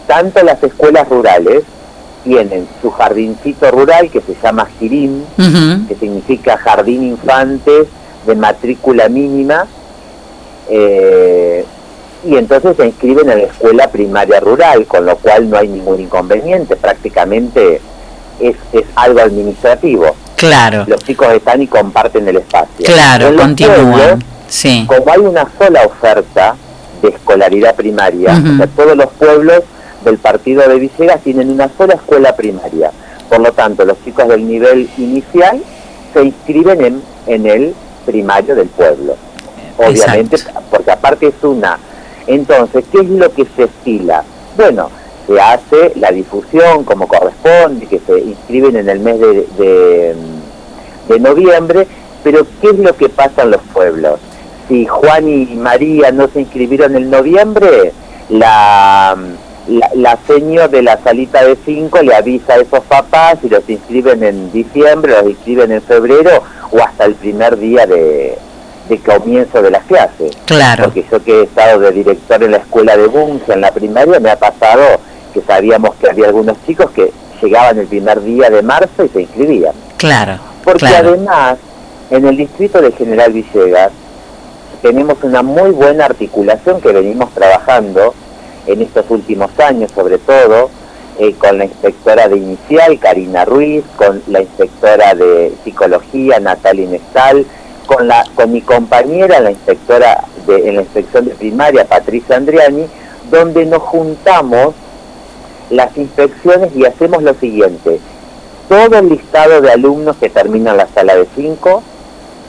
tanto las escuelas rurales tienen su jardincito rural que se llama Jirín, que significa Jardín Infantes de matrícula mínima, eh, y entonces se inscriben en la escuela primaria rural, con lo cual no hay ningún inconveniente, prácticamente es, es algo administrativo. Claro, Los chicos están y comparten el espacio. claro, continúan. pueblos, Sí. como hay una sola oferta de escolaridad primaria, o sea, todos los pueblos del partido de Villegas tienen una sola escuela primaria. Por lo tanto, los chicos del nivel inicial se inscriben en, en el primario del pueblo. Obviamente, porque aparte es una. Entonces, ¿qué es lo que se estila? Bueno, se hace la difusión como corresponde, que se inscriben en el mes de, de, de noviembre, pero ¿qué es lo que pasa en los pueblos? Si Juan y María no se inscribieron en noviembre, la, la, la seño de la salita de cinco le avisa a esos papás y los inscriben en diciembre, los inscriben en febrero o hasta el primer día de, de comienzo de las clases. Claro. Porque yo que he estado de director en la escuela de Bunge, en la primaria, me ha pasado que sabíamos que había algunos chicos que llegaban el primer día de marzo y se inscribían. Claro, Porque claro. además, en el distrito de General Villegas, tenemos una muy buena articulación que venimos trabajando en estos últimos años sobre todo, eh, con la inspectora de inicial, Karina Ruiz, con la inspectora de psicología, Natalia Nestal, con, la, con mi compañera, la inspectora de, en la inspección de primaria, Patricia Andriani, donde nos juntamos las inspecciones y hacemos lo siguiente, todo el listado de alumnos que terminan la sala de 5,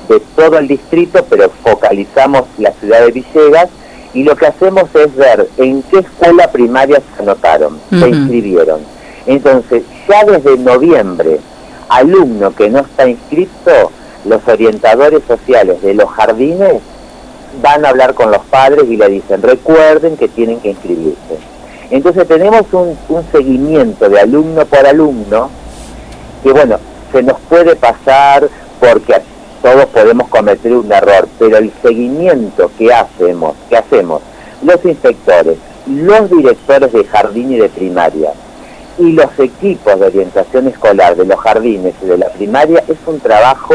de todo el distrito, pero focalizamos la ciudad de Villegas, y lo que hacemos es ver en qué escuela primaria se anotaron, se inscribieron. Entonces, ya desde noviembre, alumno que no está inscrito, los orientadores sociales de los jardines van a hablar con los padres y le dicen, recuerden que tienen que inscribirse. Entonces tenemos un, un seguimiento de alumno por alumno que bueno, se nos puede pasar porque todos podemos cometer un error, pero el seguimiento que hacemos, que hacemos los inspectores, los directores de jardín y de primaria y los equipos de orientación escolar de los jardines y de la primaria es un trabajo,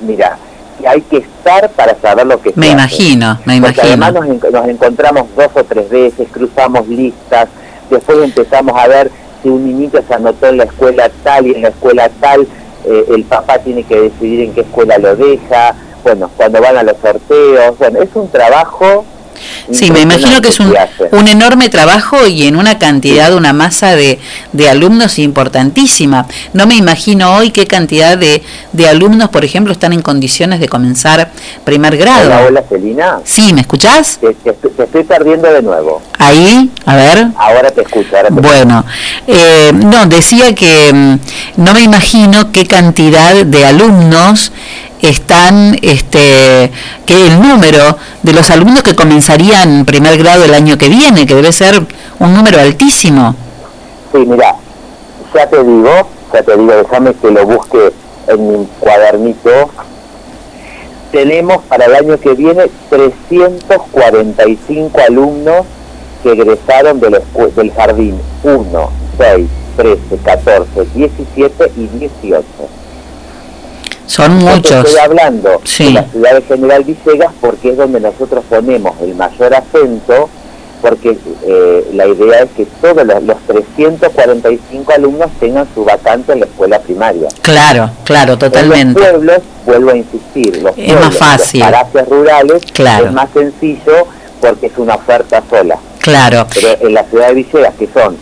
mira, que hay que estar para saber lo que se Me hace. imagino, me Porque imagino. además nos, nos encontramos dos o tres veces, cruzamos listas, después empezamos a ver si un niñito se anotó en la escuela tal y en la escuela tal, eh, el papá tiene que decidir en qué escuela lo deja, bueno, cuando van a los sorteos, bueno, es un trabajo... Sí, me imagino que es un, un enorme trabajo y en una cantidad, una masa de, de alumnos importantísima. No me imagino hoy qué cantidad de, de alumnos, por ejemplo, están en condiciones de comenzar primer grado. Hola, hola, Celina. Sí, ¿me escuchás? Te, te- te estoy perdiendo de nuevo. Ahí, a ver. Ahora te escucho. Ahora te Bueno, eh, no, decía que mm, no me imagino qué cantidad de alumnos están, este, que el número de los alumnos que comenzarían primer grado el año que viene, que debe ser un número altísimo. Sí, mira, ya te digo, ya te digo, déjame que lo busque en mi cuadernito. Tenemos para el año que viene 345 alumnos que egresaron del, escu- del jardín 1, 6, 13, 14, 17 y 18. Son Yo te muchos. Estoy hablando Sí. de la ciudad de General Villegas porque es donde nosotros ponemos el mayor acento, porque eh, la idea es que todos los, los 345 alumnos tengan su vacante en la escuela primaria. Claro, claro, totalmente. En los pueblos, vuelvo a insistir, los Es pueblos, más fácil. los parajes rurales Claro. es más sencillo porque es una oferta sola. Claro. Pero en la ciudad de Villegas, que son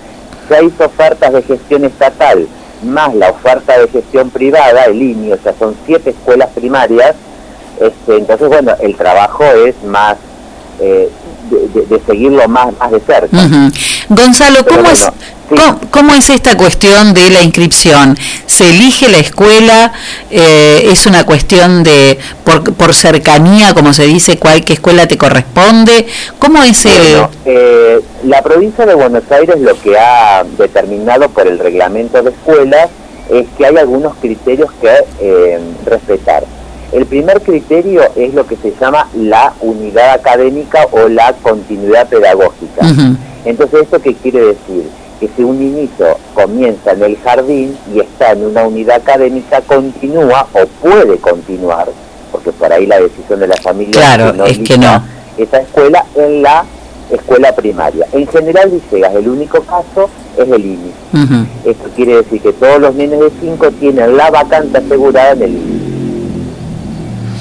seis ofertas de gestión estatal, más la oferta de gestión privada, el INI, o sea, son siete escuelas primarias, este, entonces, bueno, el trabajo es más eh, de, de- de seguirlo más, más de cerca. Gonzalo, ¿cómo, es, ¿cómo, cómo es esta cuestión de la inscripción? ¿Se elige la escuela? Eh, ¿Es una cuestión de por, por cercanía, como se dice, cuál qué escuela te corresponde? ¿Cómo es el...? Bueno, eh, la provincia de Buenos Aires lo que ha determinado por el reglamento de escuelas es que hay algunos criterios que eh, respetar. El primer criterio es lo que se llama la unidad académica o la continuidad pedagógica. Entonces, ¿esto qué quiere decir? Que si un niñito comienza en el jardín y está en una unidad académica, continúa o puede continuar, porque por ahí la decisión de la familia Claro, es que no. esa escuela en la escuela primaria. En general, Villegas, el único caso es el INI. Esto quiere decir que todos los nenes de 5 tienen la vacante asegurada en el INI.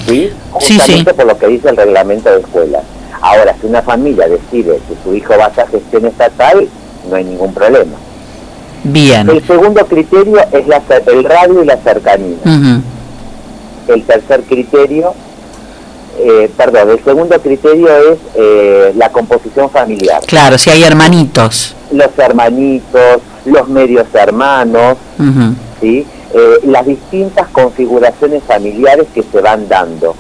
¿Sí? Sí, Justamente por lo que dice el reglamento de escuelas. Ahora, si una familia decide que su hijo vaya a gestión estatal, no hay ningún problema. Bien. El segundo criterio es la el radio y la cercanía. El tercer criterio, eh, perdón, el segundo criterio es eh, la composición familiar. Claro, si hay hermanitos. Los hermanitos, los medios hermanos. ¿sí? Eh, las distintas configuraciones familiares que se van dando.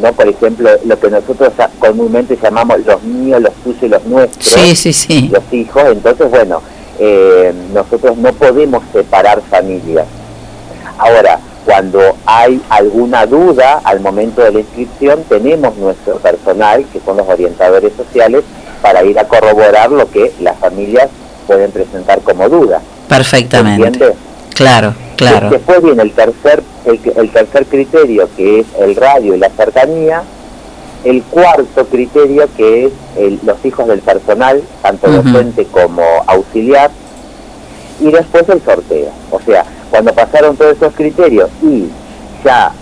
¿no? Por ejemplo, lo que nosotros comúnmente llamamos los míos, los tuyos y los nuestros, Sí, sí, sí. los hijos. Entonces, bueno, eh, nosotros no podemos separar familias. Ahora, cuando hay alguna duda al momento de la inscripción, tenemos nuestro personal, que son los orientadores sociales, para ir a corroborar lo que las familias pueden presentar como duda. Perfectamente. ¿Entiendes? Claro, claro. Después viene el tercer, el, el tercer criterio, que es el radio y la cercanía, el cuarto criterio que es el- los hijos del personal, tanto docente como auxiliar, y después el sorteo. O sea, cuando pasaron todos esos criterios y ya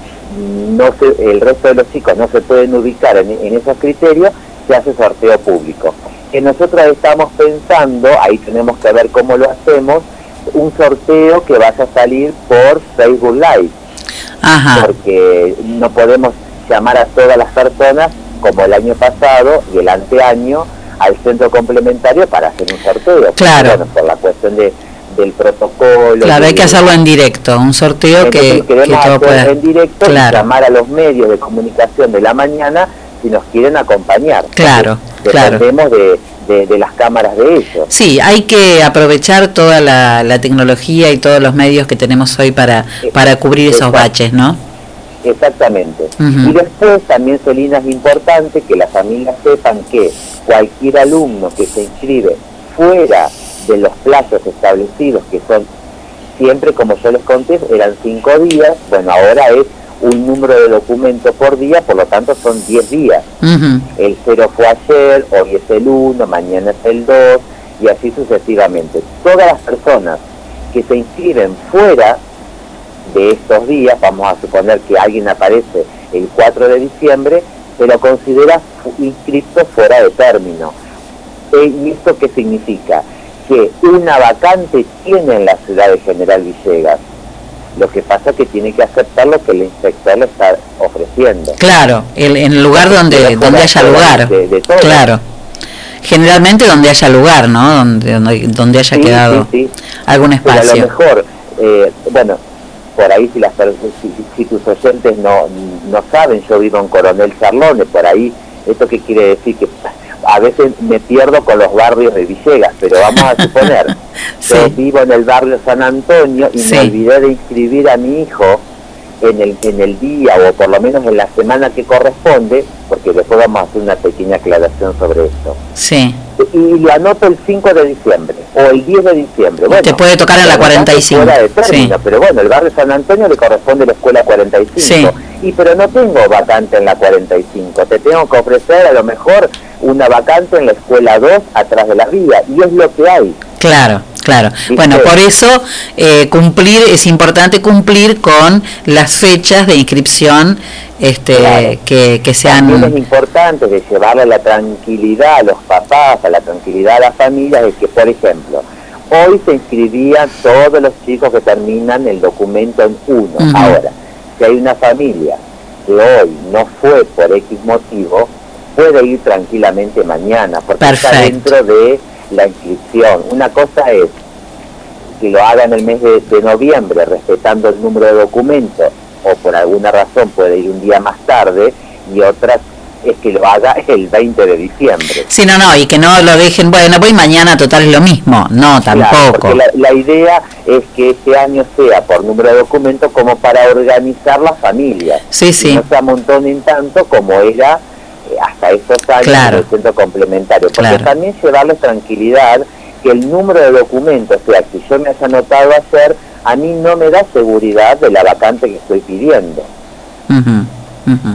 no se, el resto de los chicos no se pueden ubicar en, en esos criterios, se hace sorteo público. Que nosotros estamos pensando, ahí tenemos que ver cómo lo hacemos, un sorteo que vaya a salir por Facebook Live. Porque no podemos llamar a todas las personas como el año pasado y el anteaño al centro complementario para hacer un sorteo. Claro. bueno, por la cuestión de, del protocolo. Claro, hay que hacerlo en directo, un sorteo que, entonces que queremos todo hacer pueda. en directo y llamar a los medios de comunicación de la mañana si nos quieren acompañar. Claro, Porque claro. De, de- de las cámaras de ellos. Sí, hay que aprovechar toda la, la tecnología y todos los medios que tenemos hoy para, para cubrir esos baches, ¿no? Exactamente. Y después también, Celina, es importante que las familias sepan que cualquier alumno que se inscribe fuera de los plazos establecidos, que son siempre, como yo les conté, eran cinco días, bueno, ahora es un número de documentos por día, por lo tanto son 10 días. El cero fue ayer, hoy es el 1, mañana es el 2 y así sucesivamente. Todas las personas que se inscriben fuera de estos días, vamos a suponer que alguien aparece el 4 de diciembre, se lo considera inscripto fuera de término. Eh, ¿Y esto qué significa? Que una vacante tiene en la ciudad de General Villegas. Lo que pasa es que tiene que aceptar lo que el inspector le está ofreciendo. Claro, el, en el lugar donde, donde haya lugar. de- de todo. Claro. Generalmente donde haya lugar, ¿no? Donde, donde, donde haya Sí, quedado sí, sí. algún Pero a lo espacio. mejor, eh, bueno, por ahí si, las, si, si tus oyentes no, no saben, yo vivo en Coronel Charlone, por ahí, ¿esto qué quiere decir? Que a veces me pierdo con los barrios de Villegas, pero vamos a suponer, yo vivo en el barrio San Antonio y Sí. me olvidé de inscribir a mi hijo en el, en el día o por lo menos en la semana que corresponde, porque después vamos a hacer una pequeña aclaración sobre esto Sí. y lo anoto el 5 de diciembre o el 10 de diciembre. Bueno, Te puede tocar en la por lo tanto, 45, fuera de término, sí. Pero bueno, el barrio San Antonio le corresponde la escuela 45. Sí. Y pero no tengo vacante en la 45. Te tengo que ofrecer a lo mejor una vacante en la escuela 2 atrás de la vía. Y es lo que hay. Claro, claro. Bueno, por eso eh, cumplir es importante cumplir con las fechas de inscripción este, Claro. que, que También es sean importante de llevarle la tranquilidad a los papás, a la tranquilidad a las familias, de que, por ejemplo, hoy se inscribían todos los chicos que terminan el documento en uno. Ahora, si hay una familia que hoy no fue por X motivo, puede ir tranquilamente mañana, porque está dentro de la inscripción. Una cosa es que lo haga en el mes de, de noviembre, respetando el número de documentos, o por alguna razón puede ir un día más tarde, y otra es que lo haga el 20 de diciembre. Sí, no, no, y que no lo dejen, bueno, voy mañana, total es lo mismo. No, Claro, tampoco. porque la, la idea es que este año sea por número de documentos como para organizar las familias. Sí, sí. No se amontonen tanto como era hasta estos años Claro. en el centro complementario. Porque Claro. también llevarles tranquilidad que el número de documentos, o sea, que yo me haya anotado ayer, a mí no me da seguridad de la vacante que estoy pidiendo.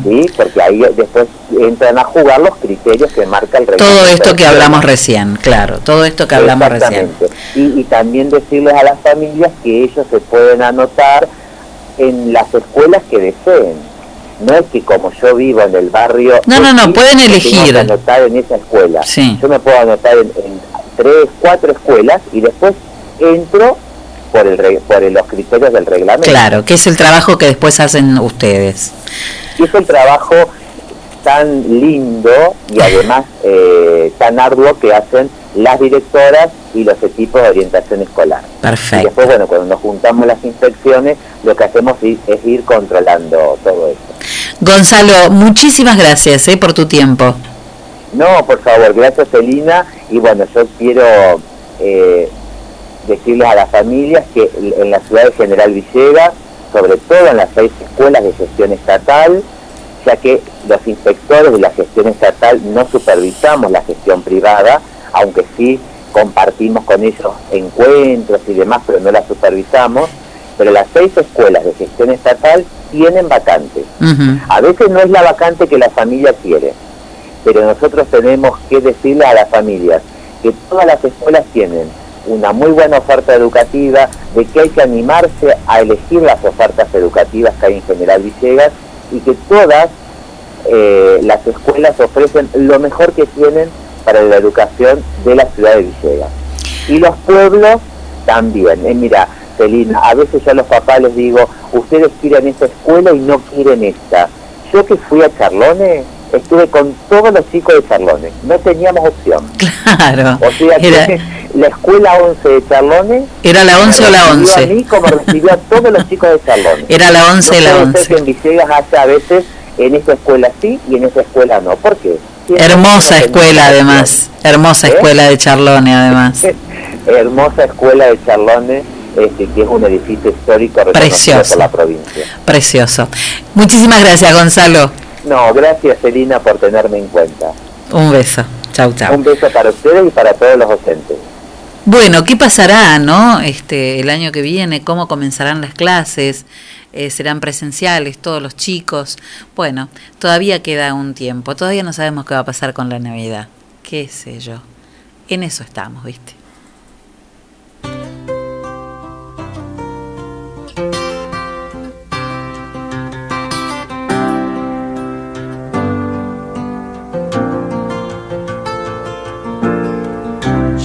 ¿sí? Porque ahí después entran a jugar los criterios que marca el reglamento. Todo esto que hablamos recién, claro, todo esto que hablamos recién. Y, y también decirles a las familias que ellos se pueden anotar en las escuelas que deseen. No es que como yo vivo en el barrio... No, no, no, pueden elegir. anotar en esa escuela. Sí. Yo me puedo anotar en, en tres, cuatro escuelas y después entro por, el, re- por los criterios del reglamento. Claro, que es el trabajo que después hacen ustedes. Y es un trabajo tan lindo y además eh, tan arduo que hacen las directoras y los equipos de orientación escolar. Y Perfecto. después, bueno, cuando nos juntamos las inspecciones, lo que hacemos es ir controlando todo esto. Gonzalo, muchísimas gracias eh, por tu tiempo. No, por favor, gracias Celina. Y bueno, yo quiero eh, decirles a las familias que en la ciudad de General Villegas, sobre todo en las seis escuelas de gestión estatal, ya que los inspectores de la gestión estatal no supervisamos la gestión privada, aunque sí compartimos con ellos encuentros y demás, pero no la supervisamos. Pero las seis escuelas de gestión estatal tienen vacantes. A veces no es la vacante que la familia quiere, pero nosotros tenemos que decirle a las familias que todas las escuelas tienen una muy buena oferta educativa, de que hay que animarse a elegir las ofertas educativas que hay en General Villegas y que todas eh, las escuelas ofrecen lo mejor que tienen para la educación de la ciudad de Villegas. Y los pueblos también. Eh, mira, Celina, a veces yo a los papás les digo, ustedes quieren esta escuela y no quieren esta. Yo que fui a Charlones, estuve con todos los chicos de Charlones, no teníamos opción. Claro. O sea que la escuela 11 de Charlones... ¿Era la 11 o la me recibió 11? A mí como recibió a todos los chicos de Charlones. Era la 11 y la no puede 11. ser que en Villegas haya a veces en esta escuela sí y en esta escuela no. ¿Por qué? Hermosa escuela además, hermosa ¿Eh? escuela de Charlone además. Hermosa escuela de Charlones, este, que es un edificio histórico reconocido Precioso. por la provincia. Precioso. Muchísimas gracias Gonzalo. No, gracias Celina por tenerme en cuenta. Un beso. Chau, chau. Un beso para ustedes y para todos los docentes. Bueno, ¿qué pasará, no? Este, el año que viene, cómo comenzarán las clases, Eh, serán presenciales todos los chicos. Bueno, todavía queda un tiempo, todavía no sabemos qué va a pasar con la Navidad. Qué sé yo. En eso estamos, ¿viste?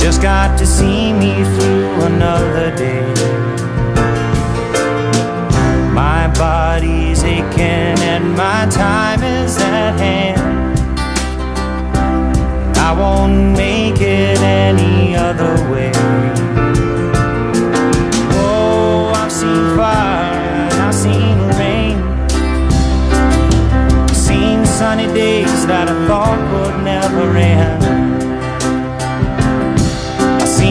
Just got to see me through another day. My body's aching and my time is at hand. I won't make it any other way. Oh, I've seen fire I've seen rain. Seen sunny days that I thought would never end.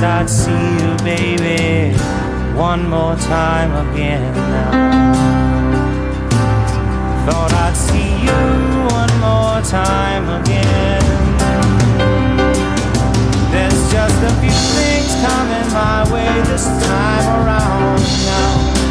that I'd see you, baby, one more time again now. Thought I'd see you one more time again. There's just a few things coming my way this time around now.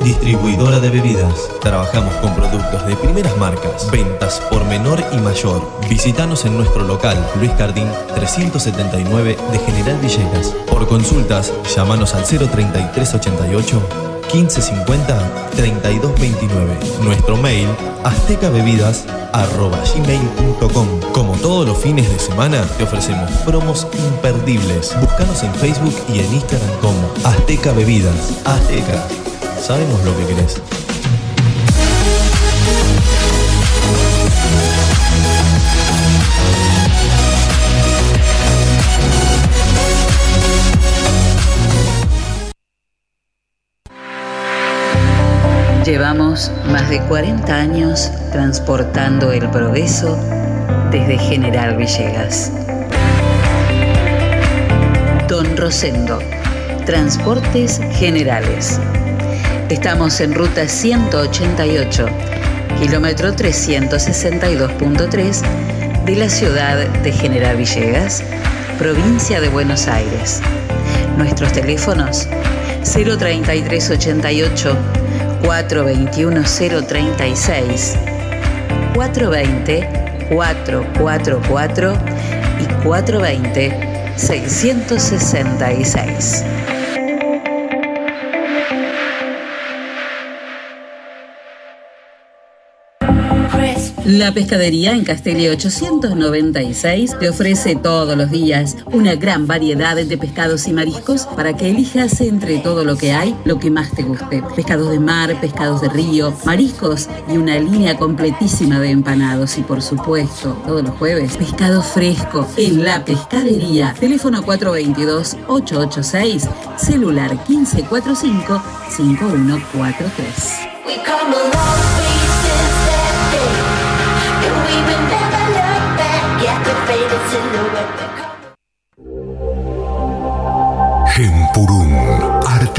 Distribuidora de bebidas. Trabajamos con productos de primeras marcas, ventas por menor y mayor. Visítanos en nuestro local, Luis Cardín 379 de General Villegas. Por consultas, llámanos al 03388 1550 3229. Nuestro mail aztecabebidas@gmail.com. Como todos los fines de semana, te ofrecemos promos imperdibles. Búscanos en Facebook y en Instagram como Azteca Bebidas. Azteca. Sabemos lo que querés. Llevamos más de 40 años transportando el progreso desde General Villegas. Don Rosendo, Transportes Generales. Estamos en ruta 188, kilómetro 362.3 de la ciudad de General Villegas, provincia de Buenos Aires. Nuestros teléfonos 03388 421 036 420 444 y 420 666. La pescadería en Castelli 896 te ofrece todos los días una gran variedad de pescados y mariscos para que elijas entre todo lo que hay lo que más te guste. Pescados de mar, pescados de río, mariscos y una línea completísima de empanados y por supuesto todos los jueves pescado fresco en la pescadería. Teléfono 422-886, celular 1545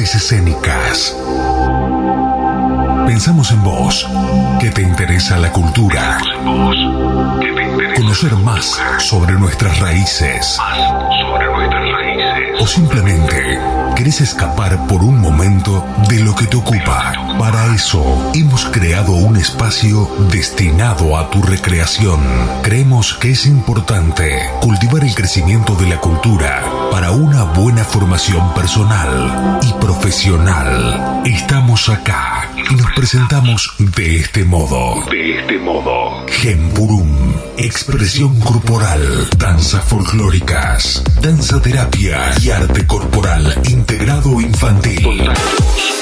artes escénicas. Pensamos en vos, que te interesa la cultura. Conocer más sobre nuestras raíces. O simplemente querés escapar por un momento de lo que te ocupa. Para eso hemos creado un espacio destinado a tu recreación. Creemos que es importante cultivar el crecimiento de la cultura para una buena formación personal y profesional. Estamos acá y nos presentamos de este modo. De este modo. Gempurum, expresión corporal, danzas folclóricas, danza terapia y arte corporal integrado infantil.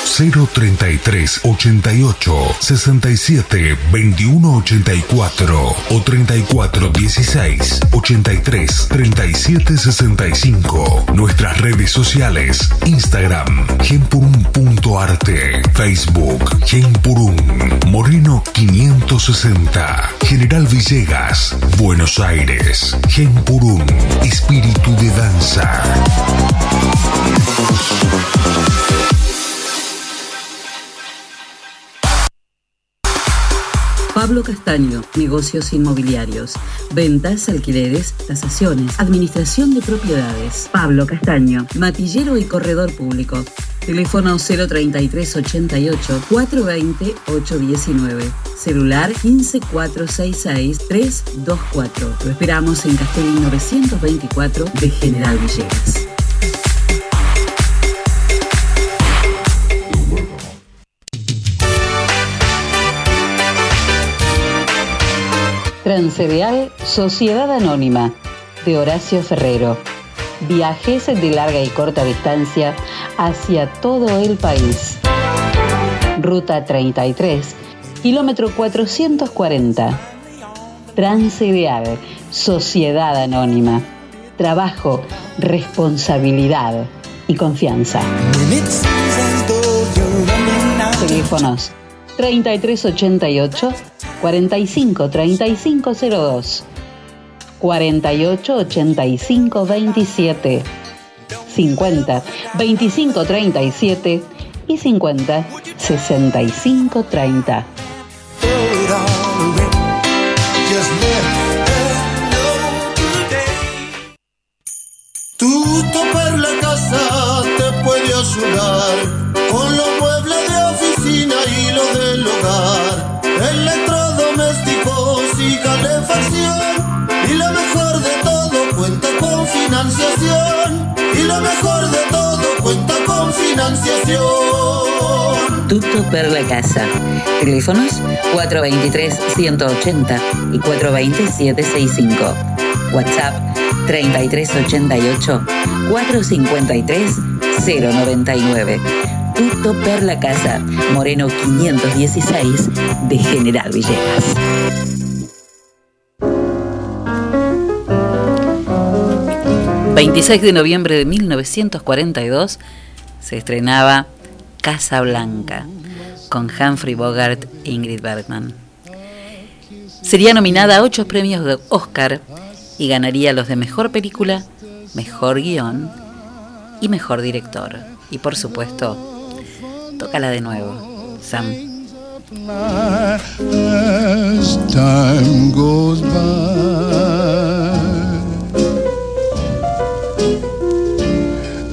033 88 67 21 84 o 34 16 83 37 65. Nuestras redes sociales: Instagram, gempurum.arte, Facebook, Gempurum, Moreno 560, General Villegas, Buenos Aires, Gempurum, espíritu de danza. Pablo Castaño, negocios inmobiliarios, ventas, alquileres, tasaciones, administración de propiedades. Pablo Castaño, matillero y corredor público. Teléfono 033 88 420 819. Celular 15466 324. Lo esperamos en Castellín 924 de General Villegas. Transcereal Sociedad Anónima de Horacio Ferrero. Viajes de larga y corta distancia hacia todo el país. Ruta 33, kilómetro 440. Transcereal Sociedad Anónima. Trabajo, responsabilidad y confianza. Teléfonos 3388 45 3502 48 85 27 50 25 37 y 50 65 30. Tu topar la casa te puede ayudar con los financiación. Y lo mejor de todo cuenta con financiación. Tutto per la casa. Teléfonos 423-180 y 420-765. WhatsApp 3388-453-099. Tutto per la casa. Moreno 516 de General Villegas. ...26 de noviembre de 1942... ...se estrenaba Casa Blanca... ...con Humphrey Bogart e Ingrid Bergman... Sería nominada a ocho premios de Oscar... ...y ganaría los de Mejor Película... Mejor Guión... ...y Mejor Director... ...y por supuesto... ...tócala de nuevo... Sam...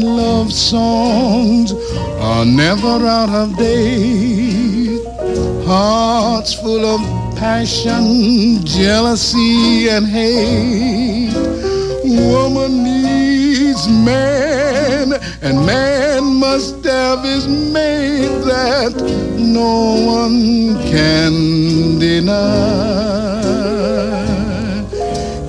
And love songs are never out of date. Hearts full of passion, jealousy, and hate. Woman needs man, and man must have his mate that no one can deny.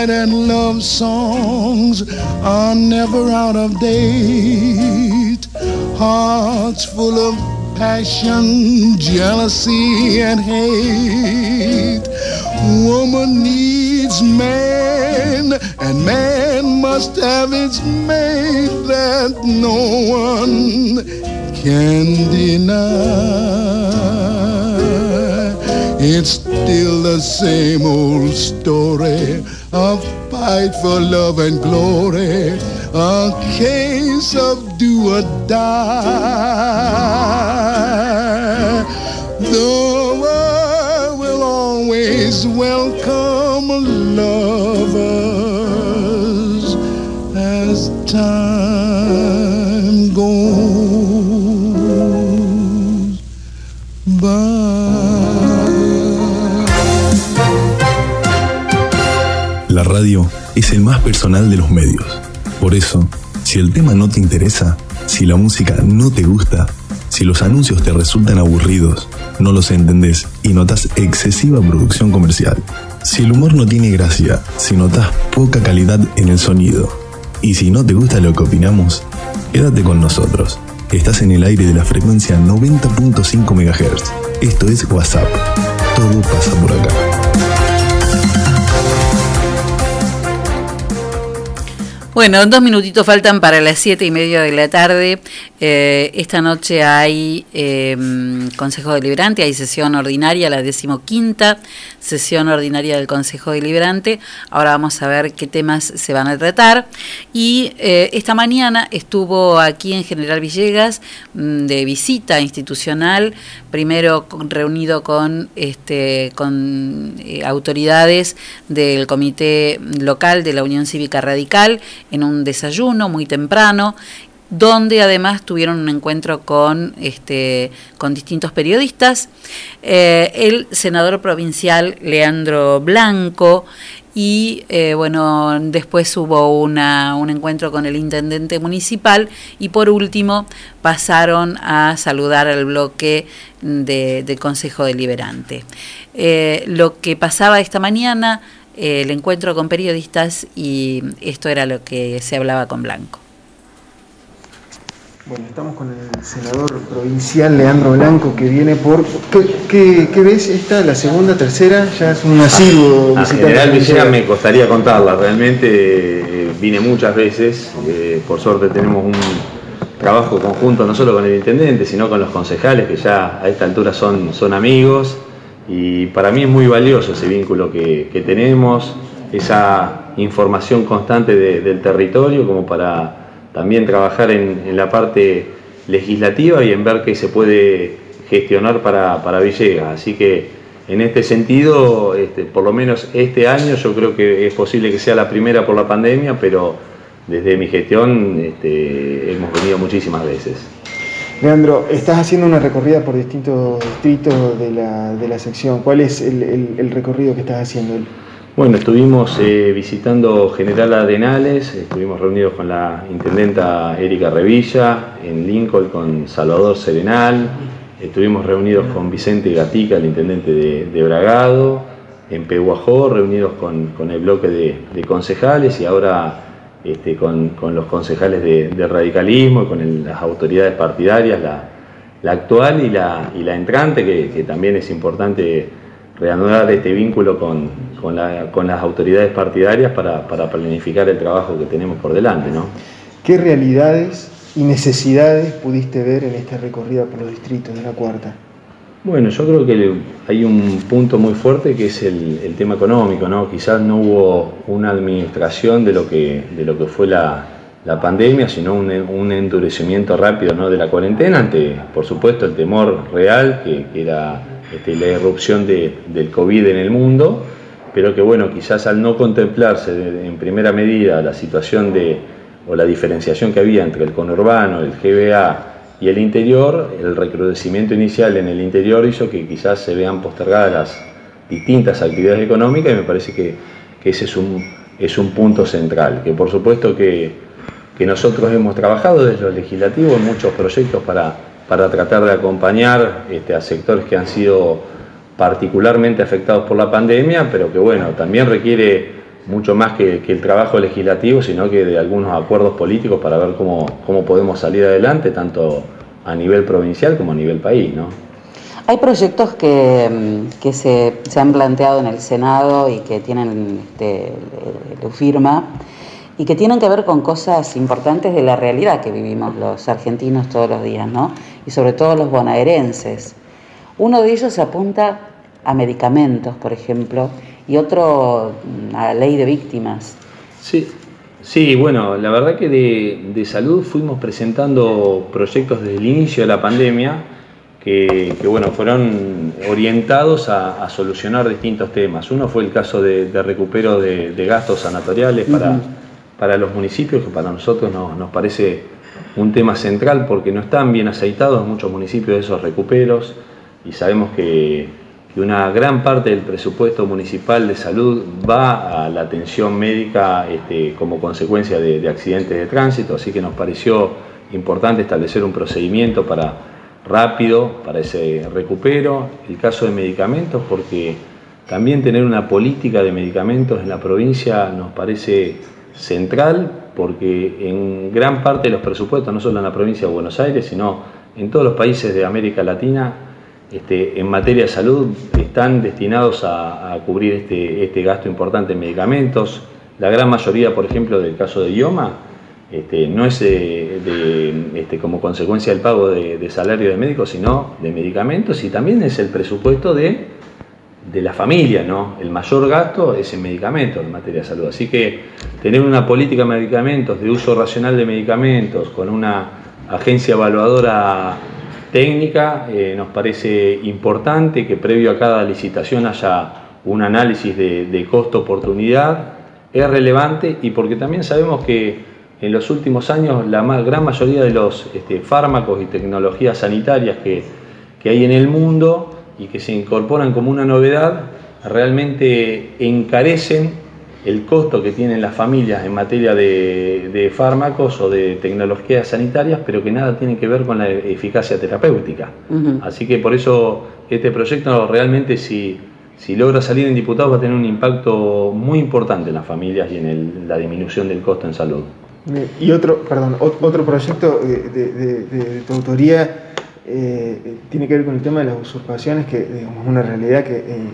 And love songs are never out of date. Hearts full of passion, jealousy, and hate. Woman needs man, and man must have its mate that no one can deny. It's still the same old story, a fight for love and glory, a case of do or die. The world will always welcome lovers as time es el más personal de los medios. Por eso, si el tema no te interesa, si la música no te gusta, si los anuncios te resultan aburridos, no los entendés y notas excesiva producción comercial, si el humor no tiene gracia, si notas poca calidad en el sonido, y si no te gusta lo que opinamos, quédate con nosotros. Estás en el aire de la frecuencia 90.5 MHz. Esto es WhatsApp. Todo pasa por acá. Bueno, dos minutitos faltan para las siete y media de la tarde. Eh, esta noche hay eh, Consejo Deliberante, hay sesión ordinaria, la decimoquinta sesión ordinaria del Consejo Deliberante. Ahora vamos a ver qué temas se van a tratar. Y eh, esta mañana estuvo aquí en General Villegas mm, de visita institucional, primero con- reunido con, este, con eh, autoridades del Comité Local de la Unión Cívica Radical en un desayuno muy temprano donde además tuvieron un encuentro con, este, con distintos periodistas, eh, el senador provincial Leandro Blanco y eh, bueno, después hubo una, un encuentro con el intendente municipal y por último pasaron a saludar al bloque de- del Consejo Deliberante. Eh, lo que pasaba esta mañana, el encuentro con periodistas y esto era lo que se hablaba con Blanco. Bueno, estamos con el senador provincial Leandro Blanco que viene por... ¿Qué, qué, qué ves esta? ¿La segunda, tercera? Ya es un asiduo A visitante. General Villegas me costaría contarla, realmente eh, vine muchas veces, eh, por suerte tenemos un trabajo conjunto no solo con el intendente, sino con los concejales que ya a esta altura son, son amigos y para mí es muy valioso ese vínculo que, que tenemos, esa información constante de- del territorio como para también trabajar en, la parte legislativa y en ver qué se puede gestionar para, para Villegas. Así que en este sentido, este, por lo menos este año yo creo que es posible que sea la primera por la pandemia, pero desde mi gestión este, hemos venido muchísimas veces. Leandro, estás haciendo una recorrida por distintos distritos de la, de la sección. ¿Cuál es el recorrido que estás haciendo? Bueno, estuvimos eh, visitando General Arenales, estuvimos reunidos con la intendenta Erika Revilla, en Lincoln con Salvador Serenal, estuvimos reunidos con Vicente Gatica, el intendente de, Bragado, en Pehuajó, reunidos con, el bloque de, concejales y ahora este, con, los concejales de, radicalismo y con el- las autoridades partidarias, la, actual y la, y la entrante, que también es importante reanudar este vínculo con, con, la- con las autoridades partidarias para, para planificar el trabajo que tenemos por delante. ¿no? ¿Qué realidades y necesidades pudiste ver en esta recorrida por los distritos de la cuarta? Bueno, yo creo que hay un punto muy fuerte que es el, el tema económico, ¿no? Quizás no hubo una administración de lo que, de lo que fue la, la pandemia, sino un, un endurecimiento rápido ¿no? de la cuarentena ante, por supuesto, el temor real que, que era este, la irrupción de- del COVID en el mundo, pero que bueno, quizás al no contemplarse de- en primera medida la situación de, o la diferenciación que había entre el conurbano, el GBA y el interior, el recrudecimiento inicial en el interior hizo que quizás se vean postergadas las distintas actividades económicas y me parece que, que ese es un, es un punto central, que por supuesto que, que nosotros hemos trabajado desde lo legislativo en muchos proyectos para, para tratar de acompañar este, a sectores que han sido particularmente afectados por la pandemia, pero que bueno, también requiere mucho más que, el trabajo legislativo, sino que de algunos acuerdos políticos para ver cómo, cómo podemos salir adelante, tanto a nivel provincial como a nivel país. ¿no? Hay proyectos que, que se, se han planteado en el Senado y que tienen este, firma y que tienen que ver con cosas importantes de la realidad que vivimos los argentinos todos los días, ¿no? Y sobre todo los bonaerenses. Uno de ellos apunta a medicamentos, por ejemplo, y otro a ley de víctimas. Sí, sí, bueno, la verdad que de, de salud fuimos presentando proyectos desde el inicio de la pandemia que, que, bueno, fueron orientados a, a solucionar distintos temas. Uno fue el caso de, de recupero de, de gastos sanatoriales para. Para los municipios, que para nosotros nos, parece un tema central porque no están bien aceitados muchos municipios esos recuperos y sabemos que, que una gran parte del presupuesto municipal de salud va a la atención médica este, como consecuencia de, de accidentes de tránsito, así que nos pareció importante establecer un procedimiento para rápido para ese recupero, el caso de medicamentos, porque también tener una política de medicamentos en la provincia nos parece central, porque en gran parte de los presupuestos, no solo en la provincia de Buenos Aires, sino en todos los países de América Latina, este, en materia de salud están destinados a, cubrir este, este gasto importante en medicamentos. La gran mayoría, por ejemplo, del caso de IOMA, este, no es este, como consecuencia del pago de, de salario de médicos, sino de medicamentos y también es el presupuesto de, de la familia, ¿no? El mayor gasto es en medicamentos en materia de salud. Así que tener una política de medicamentos, de uso racional de medicamentos, con una agencia evaluadora técnica, eh, nos parece importante que previo a cada licitación haya un análisis de, costo-oportunidad, es relevante y porque también sabemos que en los últimos años la ma- gran mayoría de los este, fármacos y tecnologías sanitarias que, que hay en el mundo y que se incorporan como una novedad realmente encarecen el costo que tienen las familias en materia de, de fármacos o de tecnologías sanitarias, pero que nada tiene que ver con la eficacia terapéutica. Así que por eso este proyecto realmente si, si logra salir en diputados va a tener un impacto muy importante en las familias y en el- la disminución del costo en salud. Eh, Y otro, perdón, ot- otro proyecto de, de- de- de- de tu autoría eh, tiene que ver con el tema de las usurpaciones, que es una realidad que, eh,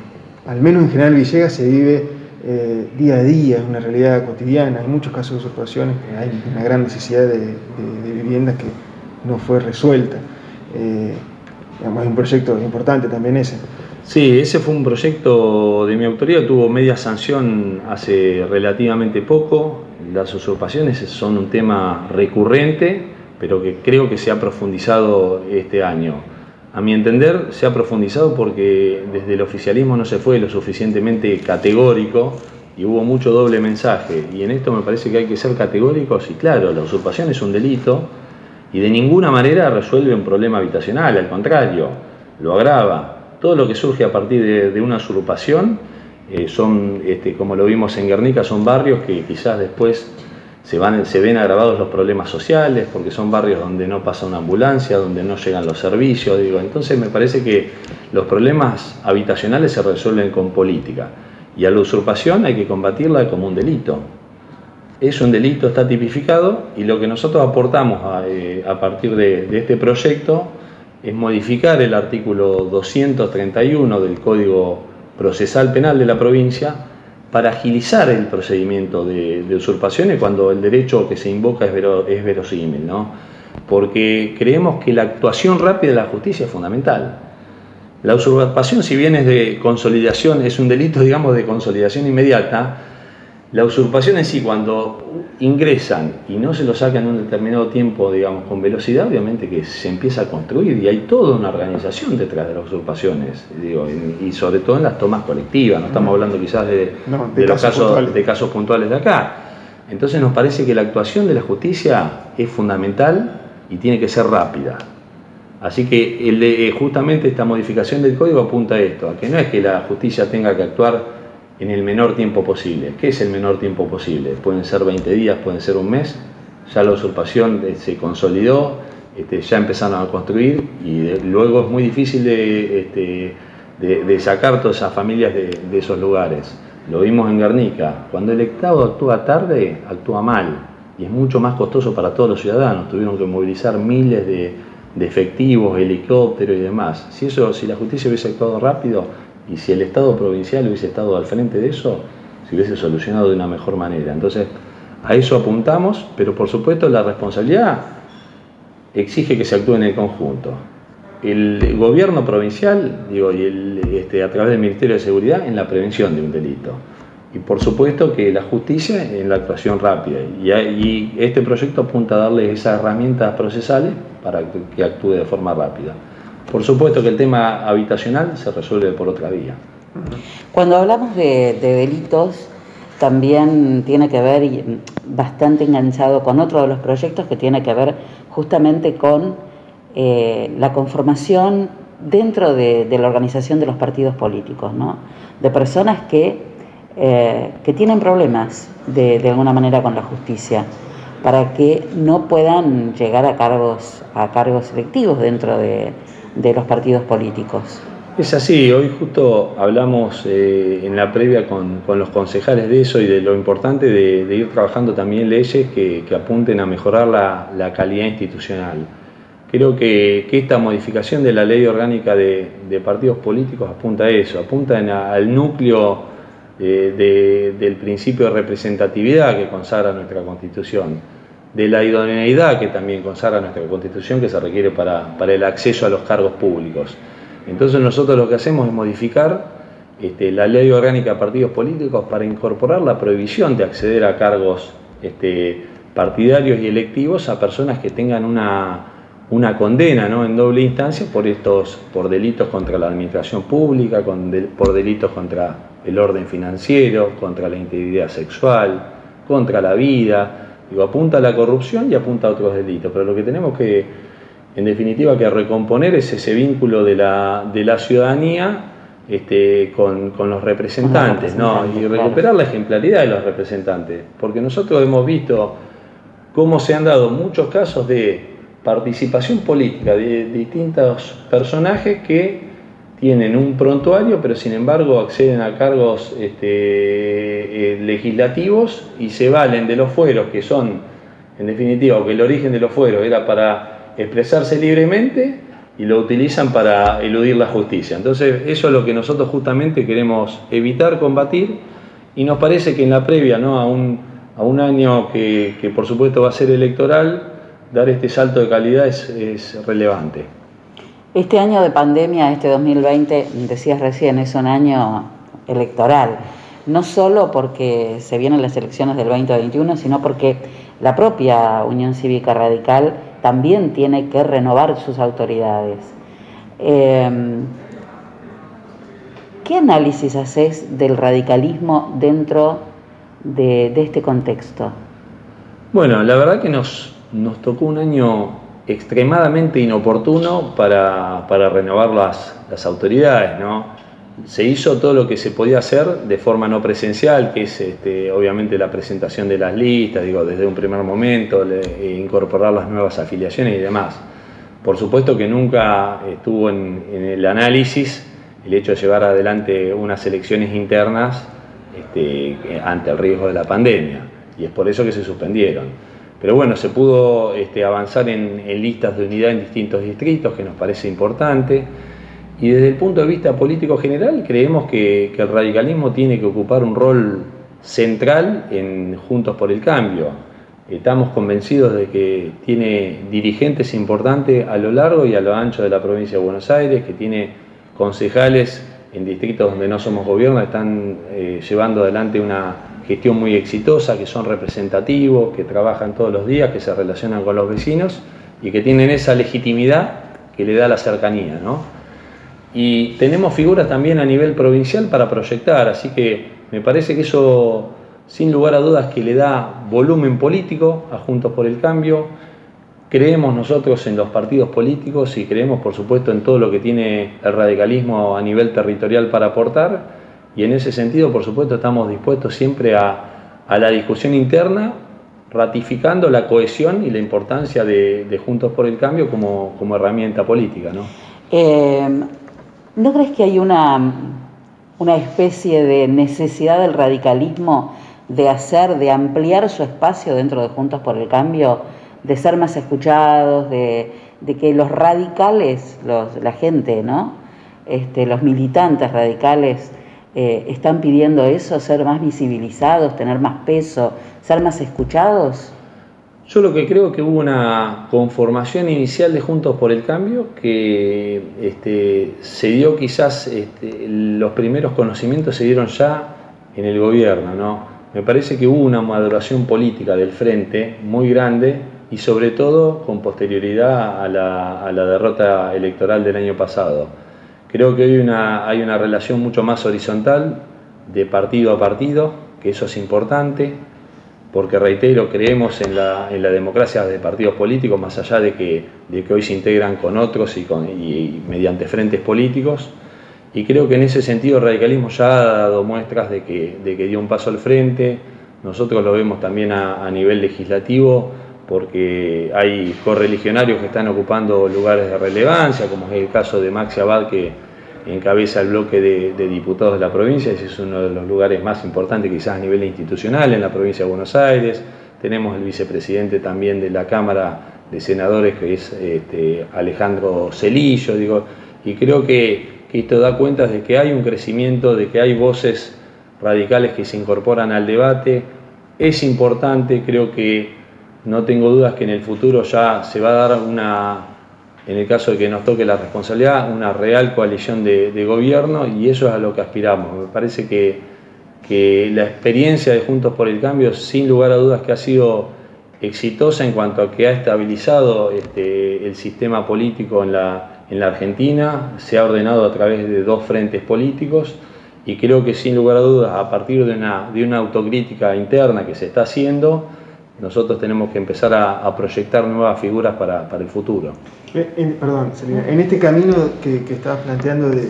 al menos en General Villegas, se vive eh, día a día, es una realidad cotidiana. Hay muchos casos de usurpaciones, hay una gran necesidad de, viviendas que no fue resuelta. Digamos, es un proyecto importante también ese. Sí, ese fue un proyecto de mi autoría, tuvo media sanción hace relativamente poco. Las usurpaciones son un tema recurrente, pero que creo que se ha profundizado este año. A mi entender, se ha profundizado porque desde el oficialismo no se fue lo suficientemente categórico y hubo mucho doble mensaje. Y en esto me parece que hay que ser categóricos y claro, la usurpación es un delito y de ninguna manera resuelve un problema habitacional, al contrario, lo agrava. Todo lo que surge a partir de, una usurpación eh, son, este, como lo vimos en Guernica, son barrios que quizás después se, van, se ven agravados los problemas sociales, porque son barrios donde no pasa una ambulancia, donde no llegan los servicios. Digo. Entonces me parece que los problemas habitacionales se resuelven con política. Y a la usurpación hay que combatirla como un delito. Es un delito, está tipificado, y lo que nosotros aportamos a, eh, a partir de, de este proyecto es modificar el artículo 231 del Código Procesal Penal de la provincia para agilizar el procedimiento de, de usurpaciones cuando el derecho que se invoca es, vero- es verosímil, ¿no? Porque creemos que la actuación rápida de la justicia es fundamental. La usurpación, si bien es de consolidación, es un delito, digamos, de consolidación inmediata, la usurpación en sí, cuando ingresan y no se lo sacan en un determinado tiempo, digamos, con velocidad, obviamente que se empieza a construir y hay toda una organización detrás de las usurpaciones, digo, y sobre todo en las tomas colectivas, no estamos hablando quizás de, No, de de los casos puntuales. de casos puntuales de acá. Entonces nos parece que la actuación de la justicia es fundamental y tiene que ser rápida. Así que el de- eh, justamente esta modificación del código apunta a esto, a que no es que la justicia tenga que actuar en el menor tiempo posible. ¿Qué es el menor tiempo posible? Pueden ser 20 días, pueden ser un mes. Ya la usurpación eh, se consolidó, este, ya empezaron a construir y de- luego es muy difícil de, este, de- sacar todas esas familias de, esos lugares. Lo vimos en Guernica. Cuando el Estado actúa tarde, actúa mal y es mucho más costoso para todos los ciudadanos. Tuvieron que movilizar miles de efectivos, helicópteros y demás. Si, eso, si la justicia hubiese actuado rápido y si el Estado provincial hubiese estado al frente de eso, se hubiese solucionado de una mejor manera. Entonces, a eso apuntamos, pero por supuesto la responsabilidad exige que se actúe en el conjunto. El gobierno provincial, digo, y el, este, a través del Ministerio de Seguridad, en la prevención de un delito. Y por supuesto que la justicia en la actuación rápida. Y, y este proyecto apunta a darle esas herramientas procesales para que- que actúe de forma rápida. Por supuesto que el tema habitacional se resuelve por otra vía. Cuando hablamos de, de delitos, también tiene que ver, mm, bastante enganchado con otro de los proyectos que tiene que ver justamente con eh, la conformación dentro de, de la organización de los partidos políticos, ¿no? de personas que, eh, que tienen problemas de, de alguna manera con la justicia para que no puedan llegar a cargos, a cargos electivos dentro de, de los partidos políticos. Es así, hoy justo hablamos eh, en la previa con, los concejales de eso y de lo importante de, ir trabajando también leyes que, apunten a mejorar la, calidad institucional. Creo que, esta modificación de la ley orgánica de, partidos políticos apunta a eso, apunta al núcleo eh, de- del principio de representatividad que consagra nuestra Constitución, de la idoneidad que también consagra nuestra Constitución que se requiere para, para el acceso a los cargos públicos. Entonces nosotros lo que hacemos es modificar este, la ley orgánica de partidos políticos para incorporar la prohibición de acceder a cargos este, partidarios y electivos a personas que tengan una, una condena ¿no? en doble instancia por estos por delitos contra la administración pública, por delitos contra el orden financiero, contra la integridad sexual, contra la vida. Digo, apunta a la corrupción y apunta a otros delitos, pero lo que tenemos que, en definitiva, que recomponer es ese vínculo de la, de la ciudadanía este, con, con los representantes, ¿no? representantes, y claro. recuperar la ejemplaridad de los representantes, porque nosotros hemos visto cómo se han dado muchos casos de participación política de distintos personajes que tienen un prontuario, pero sin embargo acceden a cargos este, eh, legislativos y se valen de los fueros que son en definitiva, o que el origen de los fueros era para expresarse libremente y lo utilizan para eludir la justicia. Entonces, eso es lo que nosotros justamente queremos evitar, combatir, y nos parece que en la previa ¿no? a, un, año que, que por supuesto va a ser electoral, dar este salto de calidad es relevante. Este año de pandemia, este 2020, decías recién, es un año electoral. No solo porque se vienen las elecciones del 2021, sino porque la propia Unión Cívica Radical también tiene que renovar sus autoridades. Eh, ¿Qué análisis haces del radicalismo dentro de, este contexto? Bueno, la verdad que nos tocó un año extremadamente inoportuno para, para renovar las, las autoridades, ¿no? Se hizo todo lo que se podía hacer de forma no presencial, que es este, obviamente la presentación de las listas, digo, desde un primer momento, e incorporar las nuevas afiliaciones y demás. Por supuesto que nunca estuvo en, en el análisis el hecho de llevar adelante unas elecciones internas este, ante el riesgo de la pandemia, y es por eso que se suspendieron. Pero bueno, se pudo este, avanzar en, listas de unidad en distintos distritos, que nos parece importante. Y desde el punto de vista político general, creemos que, que el radicalismo tiene que ocupar un rol central en Juntos por el Cambio. Estamos convencidos de que tiene dirigentes importantes a lo largo y a lo ancho de la provincia de Buenos Aires, que tiene concejales en distritos donde no somos gobierno, están eh, llevando adelante una gestión muy exitosa, que son representativos, que trabajan todos los días, que se relacionan con los vecinos y que tienen esa legitimidad que le da la cercanía, ¿no? Y tenemos figuras también a nivel provincial para proyectar, así que me parece que eso, sin lugar a dudas, que le da volumen político a Juntos por el Cambio. Creemos nosotros en los partidos políticos y creemos, por supuesto, en todo lo que tiene el radicalismo a nivel territorial para aportar. Y en ese sentido, por supuesto, estamos dispuestos siempre a, a la discusión interna, ratificando la cohesión y la importancia de, de Juntos por el Cambio como, como herramienta política. ¿no? Eh, ¿No crees que hay una, una especie de necesidad del radicalismo de hacer, de ampliar su espacio dentro de Juntos por el Cambio, de ser más escuchados, de, de que los radicales, los, la gente, ¿no? Este, los militantes radicales eh, están pidiendo eso, ser más visibilizados, tener más peso, ser más escuchados? Yo lo que creo que hubo una conformación inicial de Juntos por el Cambio que este, se dio quizás, este, los primeros conocimientos se dieron ya en el gobierno, ¿no? Me parece que hubo una maduración política del frente muy grande y sobre todo con posterioridad a la, a la derrota electoral del año pasado. Creo que hoy una, hay una relación mucho más horizontal de partido a partido, que eso es importante, porque reitero, creemos en la, en la democracia de partidos políticos, más allá de que, hoy se integran con otros y, con, y, mediante frentes políticos. Y creo que en ese sentido el radicalismo ya ha dado muestras de que, dio un paso al frente. Nosotros lo vemos también a nivel legislativo, porque hay correligionarios que están ocupando lugares de relevancia, como es el caso de Maxi Abad, que encabeza el bloque de, diputados de la provincia, ese es uno de los lugares más importantes quizás a nivel institucional en la provincia de Buenos Aires. Tenemos el vicepresidente también de la Cámara de Senadores, que es este, Alejandro Celillo, digo, y creo que esto da cuenta de que hay un crecimiento, de que hay voces radicales que se incorporan al debate. Es importante, creo que no tengo dudas que en el futuro ya se va a dar una, en el caso de que nos toque la responsabilidad, una real coalición de, gobierno y eso es a lo que aspiramos. Me parece que, que, la experiencia de Juntos por el Cambio, sin lugar a dudas, que ha sido exitosa en cuanto a que ha estabilizado este, el sistema político en la, en la Argentina, se ha ordenado a través de dos frentes políticos y creo que sin lugar a dudas, a partir de una, de una autocrítica interna que se está haciendo, nosotros tenemos que empezar a, proyectar nuevas figuras para, para el futuro. En, perdón, Selina, en este camino que, que estabas planteando de,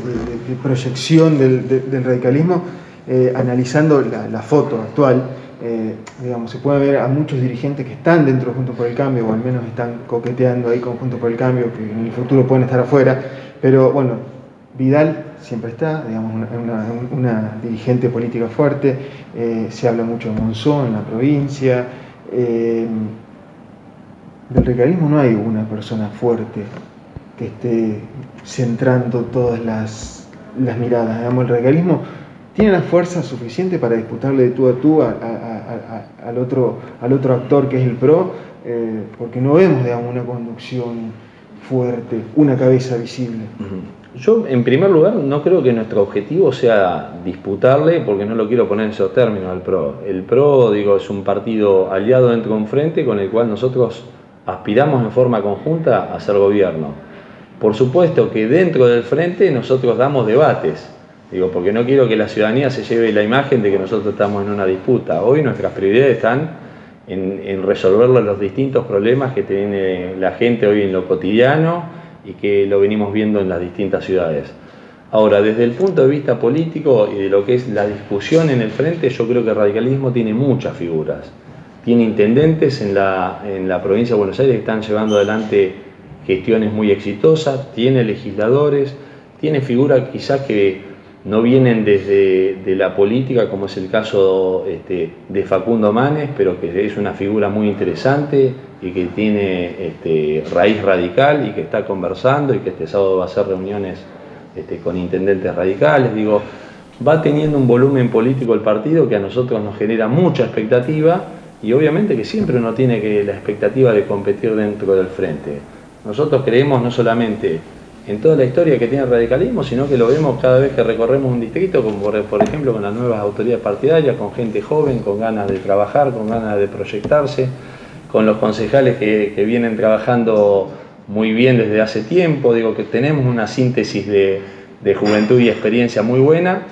proyección del, de, del radicalismo, eh, analizando la, foto actual, eh, digamos, se puede ver a muchos dirigentes que están dentro de Juntos por el Cambio, o al menos están coqueteando ahí con Juntos por el Cambio, que en el futuro pueden estar afuera, pero bueno, Vidal siempre está, digamos, una, una, dirigente política fuerte, eh, se habla mucho de Monzón en la provincia, eh, del radicalismo no hay una persona fuerte que esté centrando todas las, las miradas. Digamos, el radicalismo tiene la fuerza suficiente para disputarle de tú a tú al, otro, al otro actor que es el PRO, eh, porque no vemos digamos, una conducción fuerte, una cabeza visible. Yo, en primer lugar, no creo que nuestro objetivo sea disputarle, porque no lo quiero poner en esos términos al PRO. El PRO, digo, es un partido aliado dentro de un frente con el cual nosotros aspiramos en forma conjunta a ser gobierno. Por supuesto que dentro del frente nosotros damos debates, digo, porque no quiero que la ciudadanía se lleve la imagen de que nosotros estamos en una disputa. Hoy nuestras prioridades están en, en resolver los distintos problemas que tiene la gente hoy en lo cotidiano y que lo venimos viendo en las distintas ciudades. Ahora, desde el punto de vista político y de lo que es la discusión en el frente, yo creo que el radicalismo tiene muchas figuras. Tiene intendentes en la, en la provincia de Buenos Aires que están llevando adelante gestiones muy exitosas, tiene legisladores, tiene figuras quizás que no vienen desde de la política, como es el caso este, de Facundo Manes, pero que es una figura muy interesante y que tiene este, raíz radical y que está conversando y que este sábado va a hacer reuniones este, con intendentes radicales. Digo, va teniendo un volumen político el partido que a nosotros nos genera mucha expectativa y obviamente que siempre uno tiene que la expectativa de competir dentro del frente. Nosotros creemos no solamente en toda la historia que tiene el radicalismo, sino que lo vemos cada vez que recorremos un distrito, como por, por ejemplo con las nuevas autoridades partidarias, con gente joven, con ganas de trabajar, con ganas de proyectarse, con los concejales que, que vienen trabajando muy bien desde hace tiempo, digo que tenemos una síntesis de, de juventud y experiencia muy buena.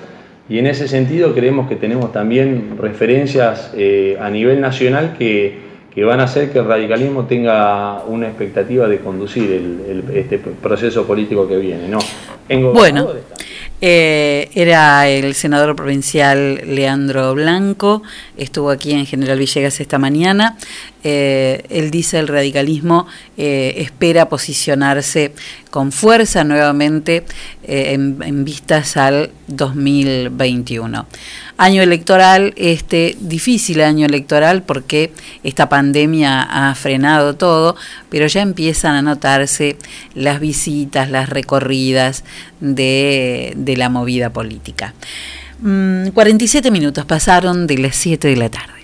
Y en ese sentido creemos que tenemos también referencias eh, a nivel nacional que, que van a hacer que el radicalismo tenga una expectativa de conducir el, el- este proceso político que viene. ¿no? En Bueno, eh, era el senador provincial Leandro Blanco, estuvo aquí en General Villegas esta mañana. Eh, él dice el radicalismo eh, espera posicionarse con fuerza nuevamente eh, en, vistas al 2021. Año electoral, este difícil año electoral porque esta pandemia ha frenado todo, pero ya empiezan a notarse las visitas, las recorridas de, de la movida política. Mm, 47 minutos pasaron de las 7 de la tarde.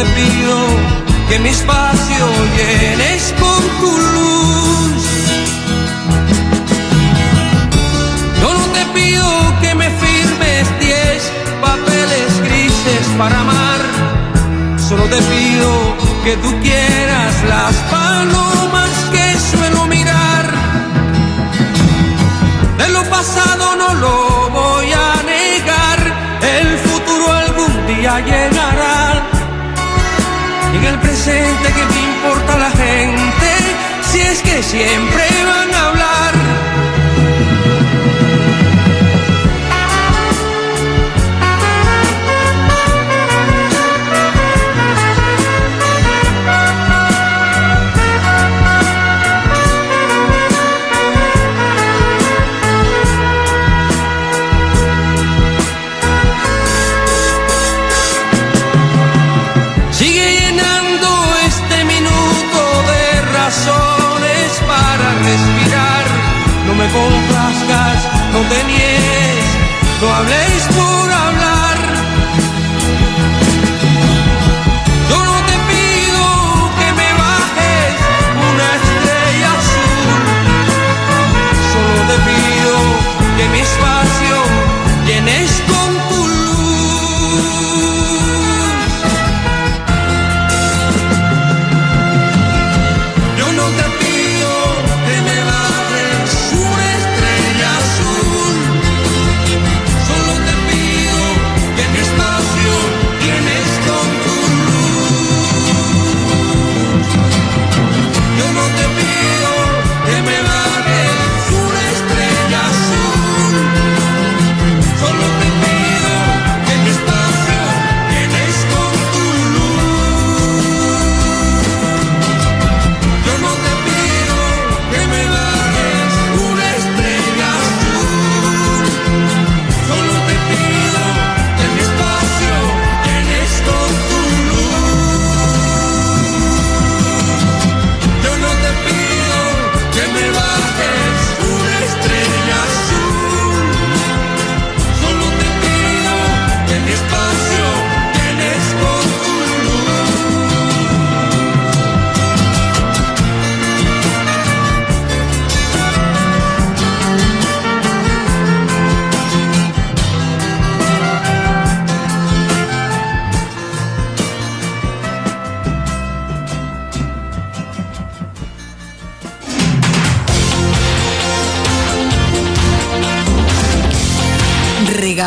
Te pido que mi espacio llenes con tu luz. Yo no te pido que me firmes diez papeles grises para amar, solo te pido que tú quieras las palomas que suelo mirar. De lo pasado que siempre van no habléis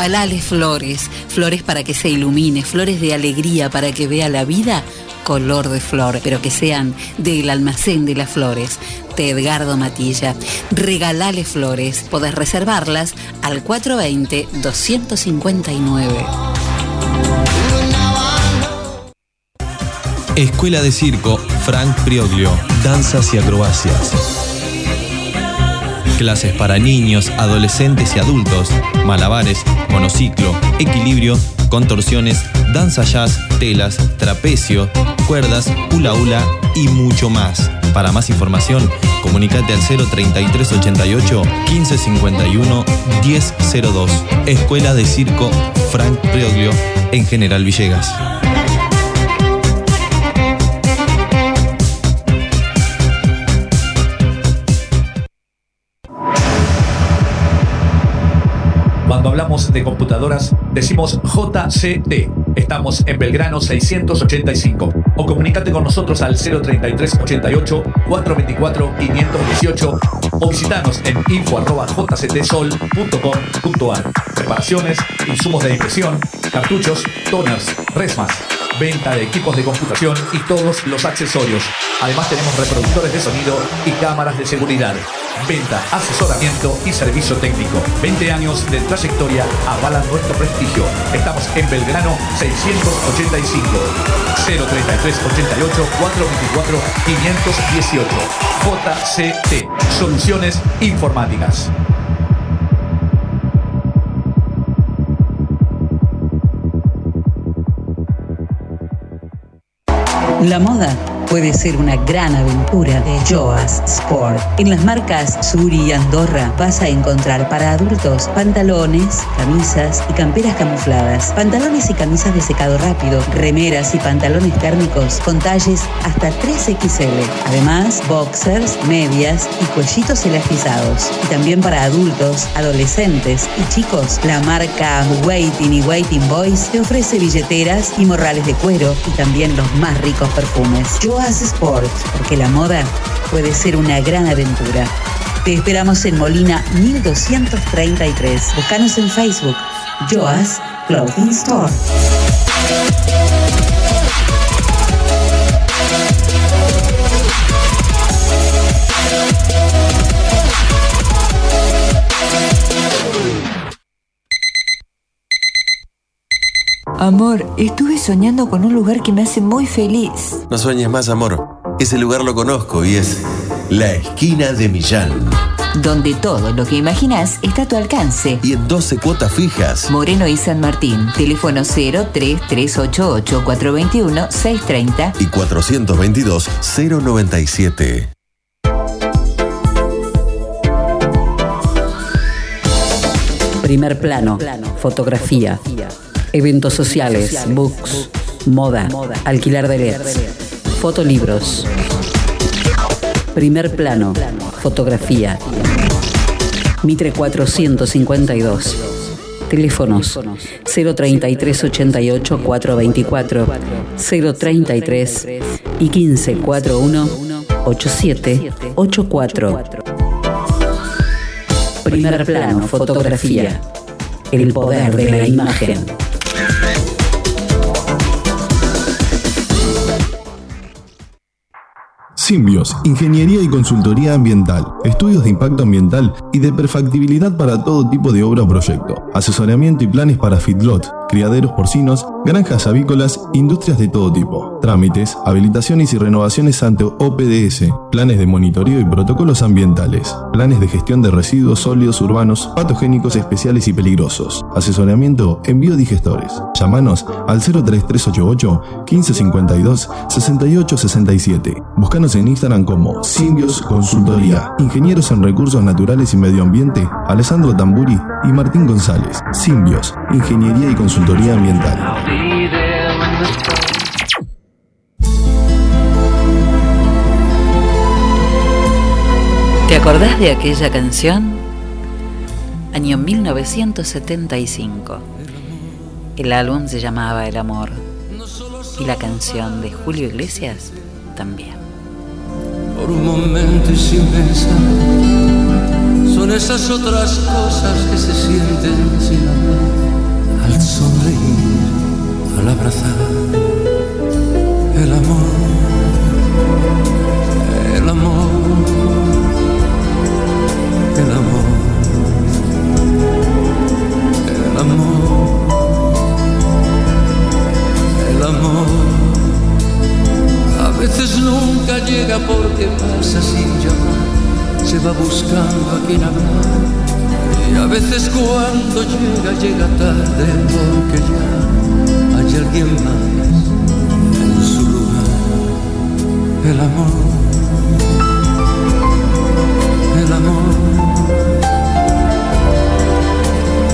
Regalale flores, flores para que se ilumine, flores de alegría para que vea la vida color de flor, pero que sean del almacén de las flores. De Edgardo Matilla. Regalale flores. Podés reservarlas al 420-259. Escuela de Circo Frank Prioglio, Danzas y Acrobacias. Clases para niños, adolescentes y adultos, malabares, monociclo, equilibrio, contorsiones, danza jazz, telas, trapecio, cuerdas, hula hula y mucho más. Para más información, comunicate al 03388 1551 1002. Escuela de Circo Frank Prioglio en General Villegas. Hablamos de computadoras, decimos JCT. Estamos en Belgrano 685. O comunícate con nosotros al 033 88 424 518 o visitanos en info.jctsol.com.ar. Reparaciones, insumos de impresión, cartuchos, toners, resmas, venta de equipos de computación y todos los accesorios. Además tenemos reproductores de sonido y cámaras de seguridad. Venta, asesoramiento y servicio técnico. 20 años de trayectoria avalan nuestro prestigio. Estamos en Belgrano 685 033 88 424 518 JCT Soluciones Informáticas. La moda puede ser una gran aventura de Joas Sport. En las marcas Suri y Andorra vas a encontrar para adultos pantalones, camisas y camperas camufladas, pantalones y camisas de secado rápido, remeras y pantalones térmicos con talles hasta 3XL. Además, boxers, medias y cuellitos elastizados. Y también para adultos, adolescentes y chicos, la marca Waiting y Waiting Boys te ofrece billeteras y morrales de cuero y también los más ricos perfumes. Sport, porque la moda puede ser una gran aventura. Te esperamos en Molina 1233. Búscanos en Facebook, Joas Clothing Store. Amor, estuve soñando con un lugar que me hace muy feliz. No sueñes más, amor. Ese lugar lo conozco y es la esquina de Millán. Donde todo lo que imaginas está a tu alcance. Y en 12 cuotas fijas. Moreno y San Martín. Teléfono 03388 421 630 Y 422 097. Primer plano, fotografía, eventos sociales, books, moda, alquilar de LEDs, fotolibros. Primer plano, fotografía. Mitre 452. Teléfonos 033 88 424 033 y 1541 8784. Primer plano, fotografía. El poder de la imagen. Ingeniería y Consultoría Ambiental, estudios de impacto ambiental y de perfectibilidad para todo tipo de obra o proyecto, asesoramiento y planes para feedlot, criaderos porcinos, granjas avícolas, industrias de todo tipo, trámites, habilitaciones y renovaciones ante OPDS, planes de monitoreo y protocolos ambientales, planes de gestión de residuos sólidos urbanos, patogénicos especiales y peligrosos, asesoramiento en biodigestores. Llámanos al 03388 1552 6867. Búscanos en Instagram como Simbios Consultoría. Ingenieros en Recursos Naturales y Medio Ambiente, Alessandro Tamburi y Martín González. Simbios, Ingeniería y Consultoría Ambiental. ¿Te acordás de aquella canción? Año 1975. El álbum se llamaba El Amor. Y la canción de Julio Iglesias también. Por un momento y sin pensar, son esas otras cosas que se sienten sin hablar, al sonreír, al abrazar. El amor, el amor, el amor, el amor, el amor. A veces nunca llega porque pasa sin llamar, se va buscando a quien hablar. Y a veces cuando llega, llega tarde porque ya hay alguien más en su lugar. El amor, el amor,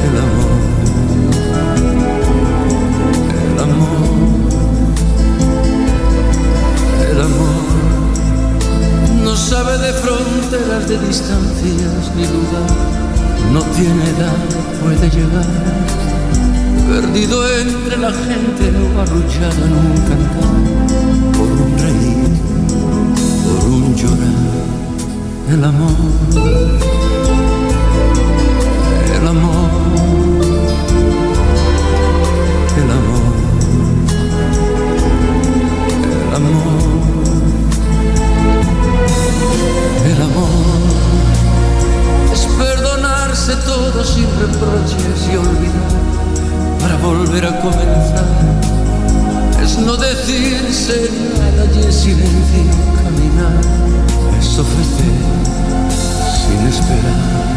el amor, el amor, el amor. No sabe de fronteras, de distancias ni lugar. No tiene edad, puede llegar. Perdido entre la gente o arrullado en un cantar. Por un reír, por un llorar. El amor, el amor, el amor, el amor. Sin reproches y olvidar para volver a comenzar. Es no decirse nada y en silencio caminar. Es ofrecer sin esperar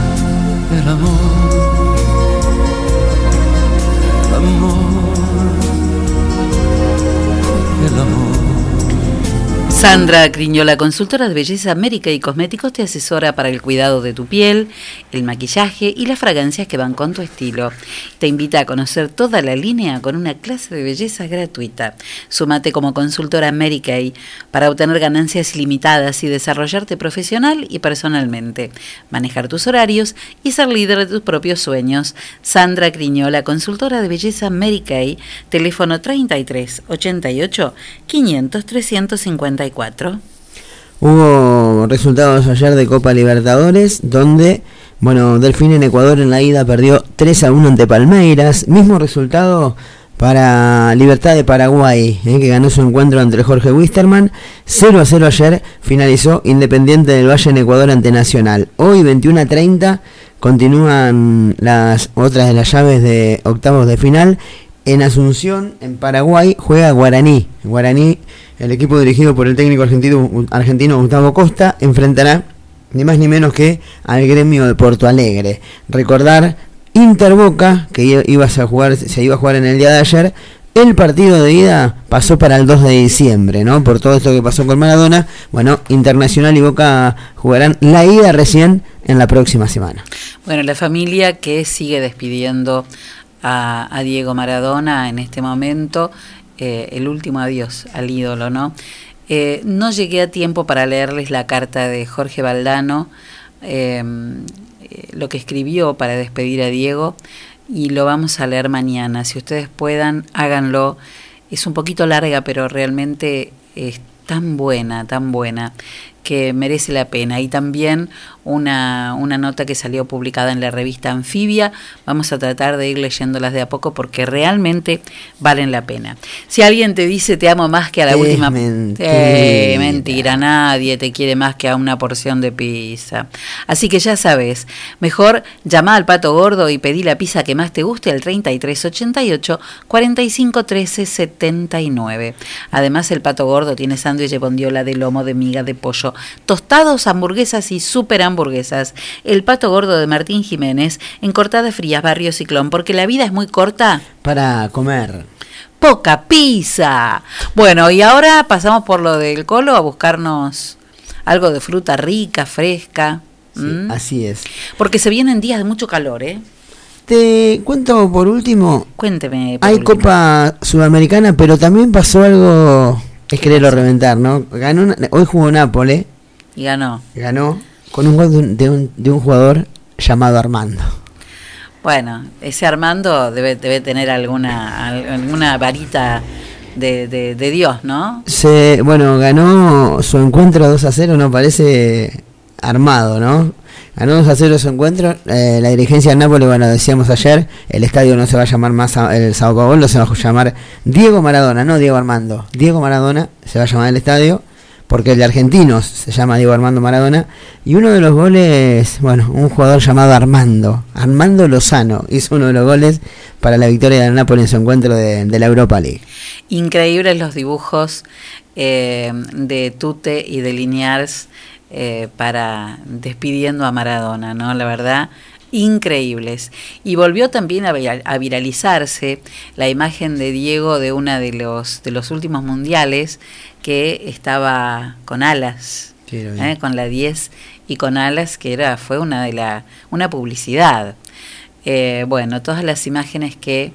el amor. El amor. El amor. Sandra Criñola, consultora de belleza médica y cosméticos, te asesora para el cuidado de tu piel, el maquillaje y las fragancias que van con tu estilo. Te invita a conocer toda la línea con una clase de belleza gratuita. Súmate como consultora Mary Kay para obtener ganancias ilimitadas y desarrollarte profesional y personalmente, manejar tus horarios y ser líder de tus propios sueños. Sandra Criñola, consultora de belleza Mary Kay, teléfono 33 88 500 354. Hubo resultados ayer de Copa Libertadores, donde, bueno, Delfín en Ecuador en la ida perdió 3 a 1 ante Palmeiras. Mismo resultado para Libertad de Paraguay, eh, que ganó su encuentro ante Jorge Wisterman. 0 a 0 ayer finalizó Independiente del Valle en Ecuador ante Nacional. Hoy, 21 a 30, continúan las otras de las llaves de octavos de final. En Asunción, en Paraguay, juega Guaraní. Guaraní, el equipo dirigido por el técnico argentino, argentino Gustavo Costa, enfrentará ni más ni menos que al gremio de Porto Alegre. Recordar Interboca, que i- ibas a jugar, se iba a jugar en el día de ayer, el partido de ida pasó para el 2 de diciembre, ¿no? Por todo esto que pasó con Maradona. Bueno, Internacional y Boca jugarán la ida recién en la próxima semana. Bueno, la familia que sigue despidiendo a, a Diego Maradona en este momento, eh, el último adiós al ídolo, ¿no? Eh, no llegué a tiempo para leerles la carta de Jorge Valdano, eh, eh, lo que escribió para despedir a Diego, y lo vamos a leer mañana. Si ustedes puedan, háganlo. Es un poquito larga, pero realmente es tan buena, tan buena, que merece la pena. Y también una, una nota que salió publicada en la revista Anfibia. Vamos a tratar de ir leyéndolas de a poco porque realmente valen la pena. Si alguien te dice te amo más que a la Es última... mentira. Eh, mentira, nadie te quiere más que a una porción de pizza. Así que ya sabes, mejor llama al pato gordo y pedí la pizza que más te guste al 3388 4513 79. Además, el pato gordo tiene sándwich de bondiola de lomo de miga de pollo, tostados, hamburguesas y super hamburguesas. El pato gordo de Martín Jiménez en Cortadas Frías, Barrio Ciclón, porque la vida es muy corta. Para comer. Poca pizza. Bueno, y ahora pasamos por lo del colo a buscarnos algo de fruta rica, fresca. ¿m? Así es. Porque se vienen días de mucho calor, ¿eh? Te cuento por último, Cuénteme. por hay último. Copa Sudamericana, pero también pasó algo, es quererlo reventar, ¿no? Ganó una- hoy jugó Nápoles, Y ganó. ganó con un gol de un, de un- de un jugador llamado Armando. Bueno, ese Armando debe, debe tener alguna, al- alguna varita de, de- de Dios, ¿no? Se, bueno, ganó su encuentro 2 a 0, no parece armado, ¿no? Ganó 2 a 0 su encuentro. Eh, la dirigencia de Nápoles, bueno, decíamos ayer, el estadio no se va a llamar más el Sao Paulo, se va a llamar Diego Maradona, no Diego Armando. Diego Maradona se va a llamar el estadio, porque el de Argentinos se llama Diego Armando Maradona. Y uno de los goles, bueno, un jugador llamado Armando, Armando Lozano, hizo uno de los goles para la victoria del Nápoles en su encuentro de, de la Europa League. Increíbles los dibujos eh, de Tute y de Liniers eh, para despidiendo a Maradona, ¿no? La verdad, increíbles. Y volvió también a, vira- a viralizarse la imagen de Diego de una de los, de los últimos mundiales que estaba con alas. ¿eh? con la 10 y con alas, que era, fue una de la, una publicidad. Eh, bueno, todas las imágenes que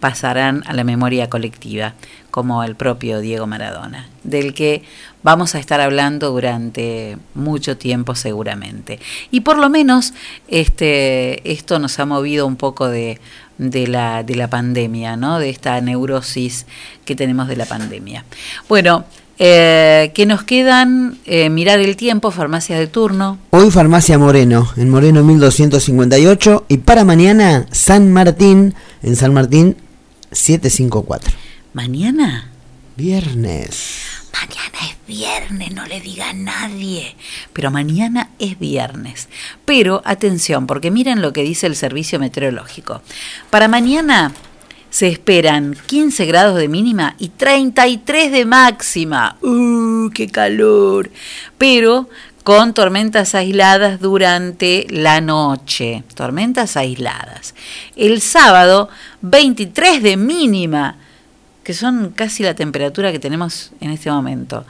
pasarán a la memoria colectiva, como el propio Diego Maradona, del que vamos a estar hablando durante mucho tiempo seguramente. Y por lo menos este, esto nos ha movido un poco de, de, la, de la pandemia, ¿no? de esta neurosis que tenemos de la pandemia. Bueno, eh, que nos quedan eh, mirar el tiempo, farmacias de turno. Hoy Farmacia Moreno, en Moreno 1258. Y para mañana, San Martín, en San Martín 754. ¿Mañana? Viernes. Mañana es viernes, no le diga a nadie. Pero mañana es viernes. Pero atención, porque miren lo que dice el servicio meteorológico. Para mañana se esperan 15 grados de mínima y 33 de máxima. ¡Uh, qué calor! Pero con tormentas aisladas durante la noche. Tormentas aisladas. El sábado, 23 de mínima que son casi la temperatura que tenemos en este momento,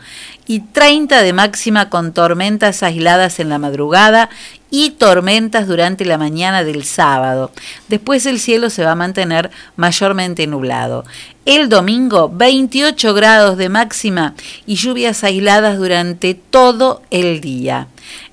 y 30 de máxima con tormentas aisladas en la madrugada y tormentas durante la mañana del sábado. Después el cielo se va a mantener mayormente nublado. El domingo 28 grados de máxima y lluvias aisladas durante todo el día.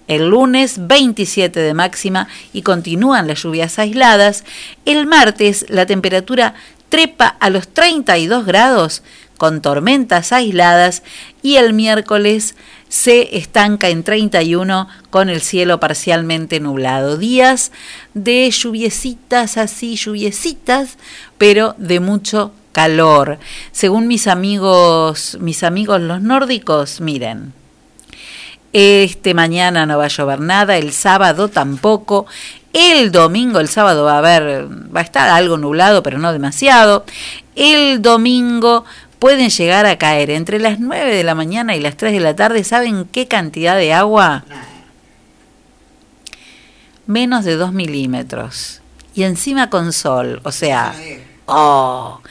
El lunes 27 de máxima y continúan las lluvias aisladas. El martes la temperatura trepa a los 32 grados con tormentas aisladas y el miércoles se estanca en 31 con el cielo parcialmente nublado. Días de lluviecitas así, lluviecitas, pero de mucho calor. Según mis amigos, mis amigos los nórdicos, miren, este mañana no va a llover nada, el sábado tampoco. El domingo, el sábado va a haber, va a estar algo nublado, pero no demasiado. El domingo pueden llegar a caer entre las 9 de la mañana y las 3 de la tarde. ¿Saben qué cantidad de agua? Menos de 2 milímetros. Y encima con sol, o sea, oh.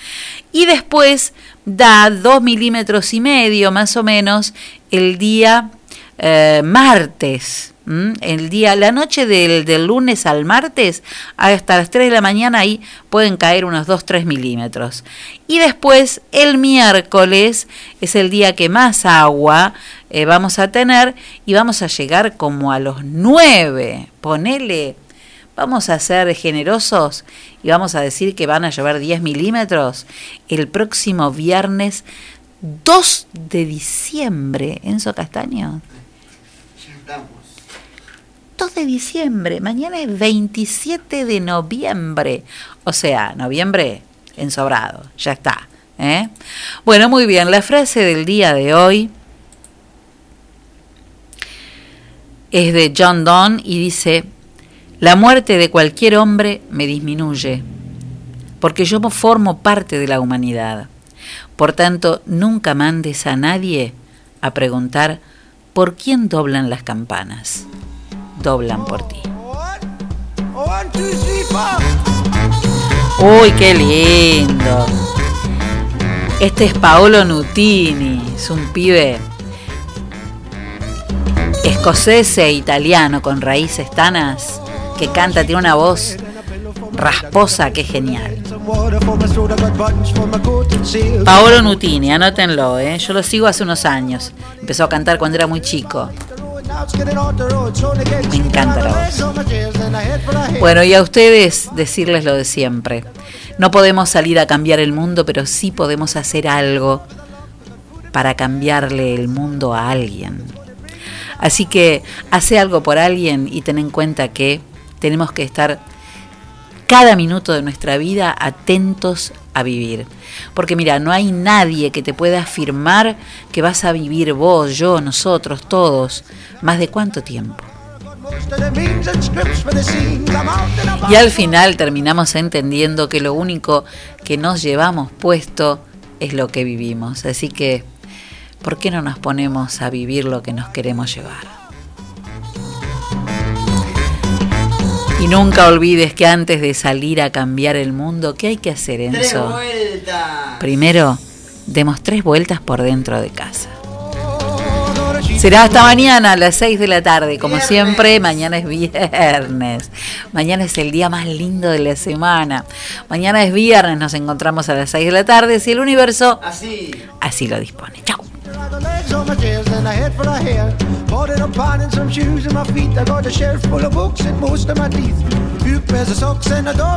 Y después da 2 milímetros y medio más o menos el día eh, martes. El día, la noche del, del lunes al martes, hasta las 3 de la mañana ahí pueden caer unos 2-3 milímetros. Y después el miércoles es el día que más agua eh, vamos a tener y vamos a llegar como a los 9. Ponele, vamos a ser generosos y vamos a decir que van a llover 10 milímetros el próximo viernes 2 de diciembre. Enzo Castaño. 2 de diciembre, mañana es 27 de noviembre. O sea, noviembre ensobrado, ya está. ¿eh? Bueno, muy bien, la frase del día de hoy es de John Donne y dice, la muerte de cualquier hombre me disminuye, porque yo formo parte de la humanidad. Por tanto, nunca mandes a nadie a preguntar por quién doblan las campanas. Doblan por ti. Uy, qué lindo. Este es Paolo Nutini, es un pibe escocés e italiano con raíces tanas que canta, tiene una voz rasposa que es genial. Paolo Nutini, anótenlo, ¿eh? yo lo sigo hace unos años. Empezó a cantar cuando era muy chico. Me encanta la voz. Bueno, y a ustedes decirles lo de siempre. No podemos salir a cambiar el mundo, pero sí podemos hacer algo para cambiarle el mundo a alguien. Así que hace algo por alguien y ten en cuenta que tenemos que estar cada minuto de nuestra vida atentos a vivir. Porque mira, no hay nadie que te pueda afirmar que vas a vivir vos, yo, nosotros, todos, más de cuánto tiempo. Y al final terminamos entendiendo que lo único que nos llevamos puesto es lo que vivimos. Así que, ¿por qué no nos ponemos a vivir lo que nos queremos llevar? Y nunca olvides que antes de salir a cambiar el mundo, ¿qué hay que hacer, Enzo? Primero, demos tres vueltas por dentro de casa. Será hasta mañana a las 6 de la tarde, como siempre. Mañana es viernes. Mañana es el día más lindo de la semana. Mañana es viernes, nos encontramos a las 6 de la tarde. Si el universo así, así lo dispone. Chao. Legs on my chairs and a head full of hair. Bought in a pan and some shoes in my feet. I got a shelf full of books and most of my teeth. Few pairs of socks and a dog.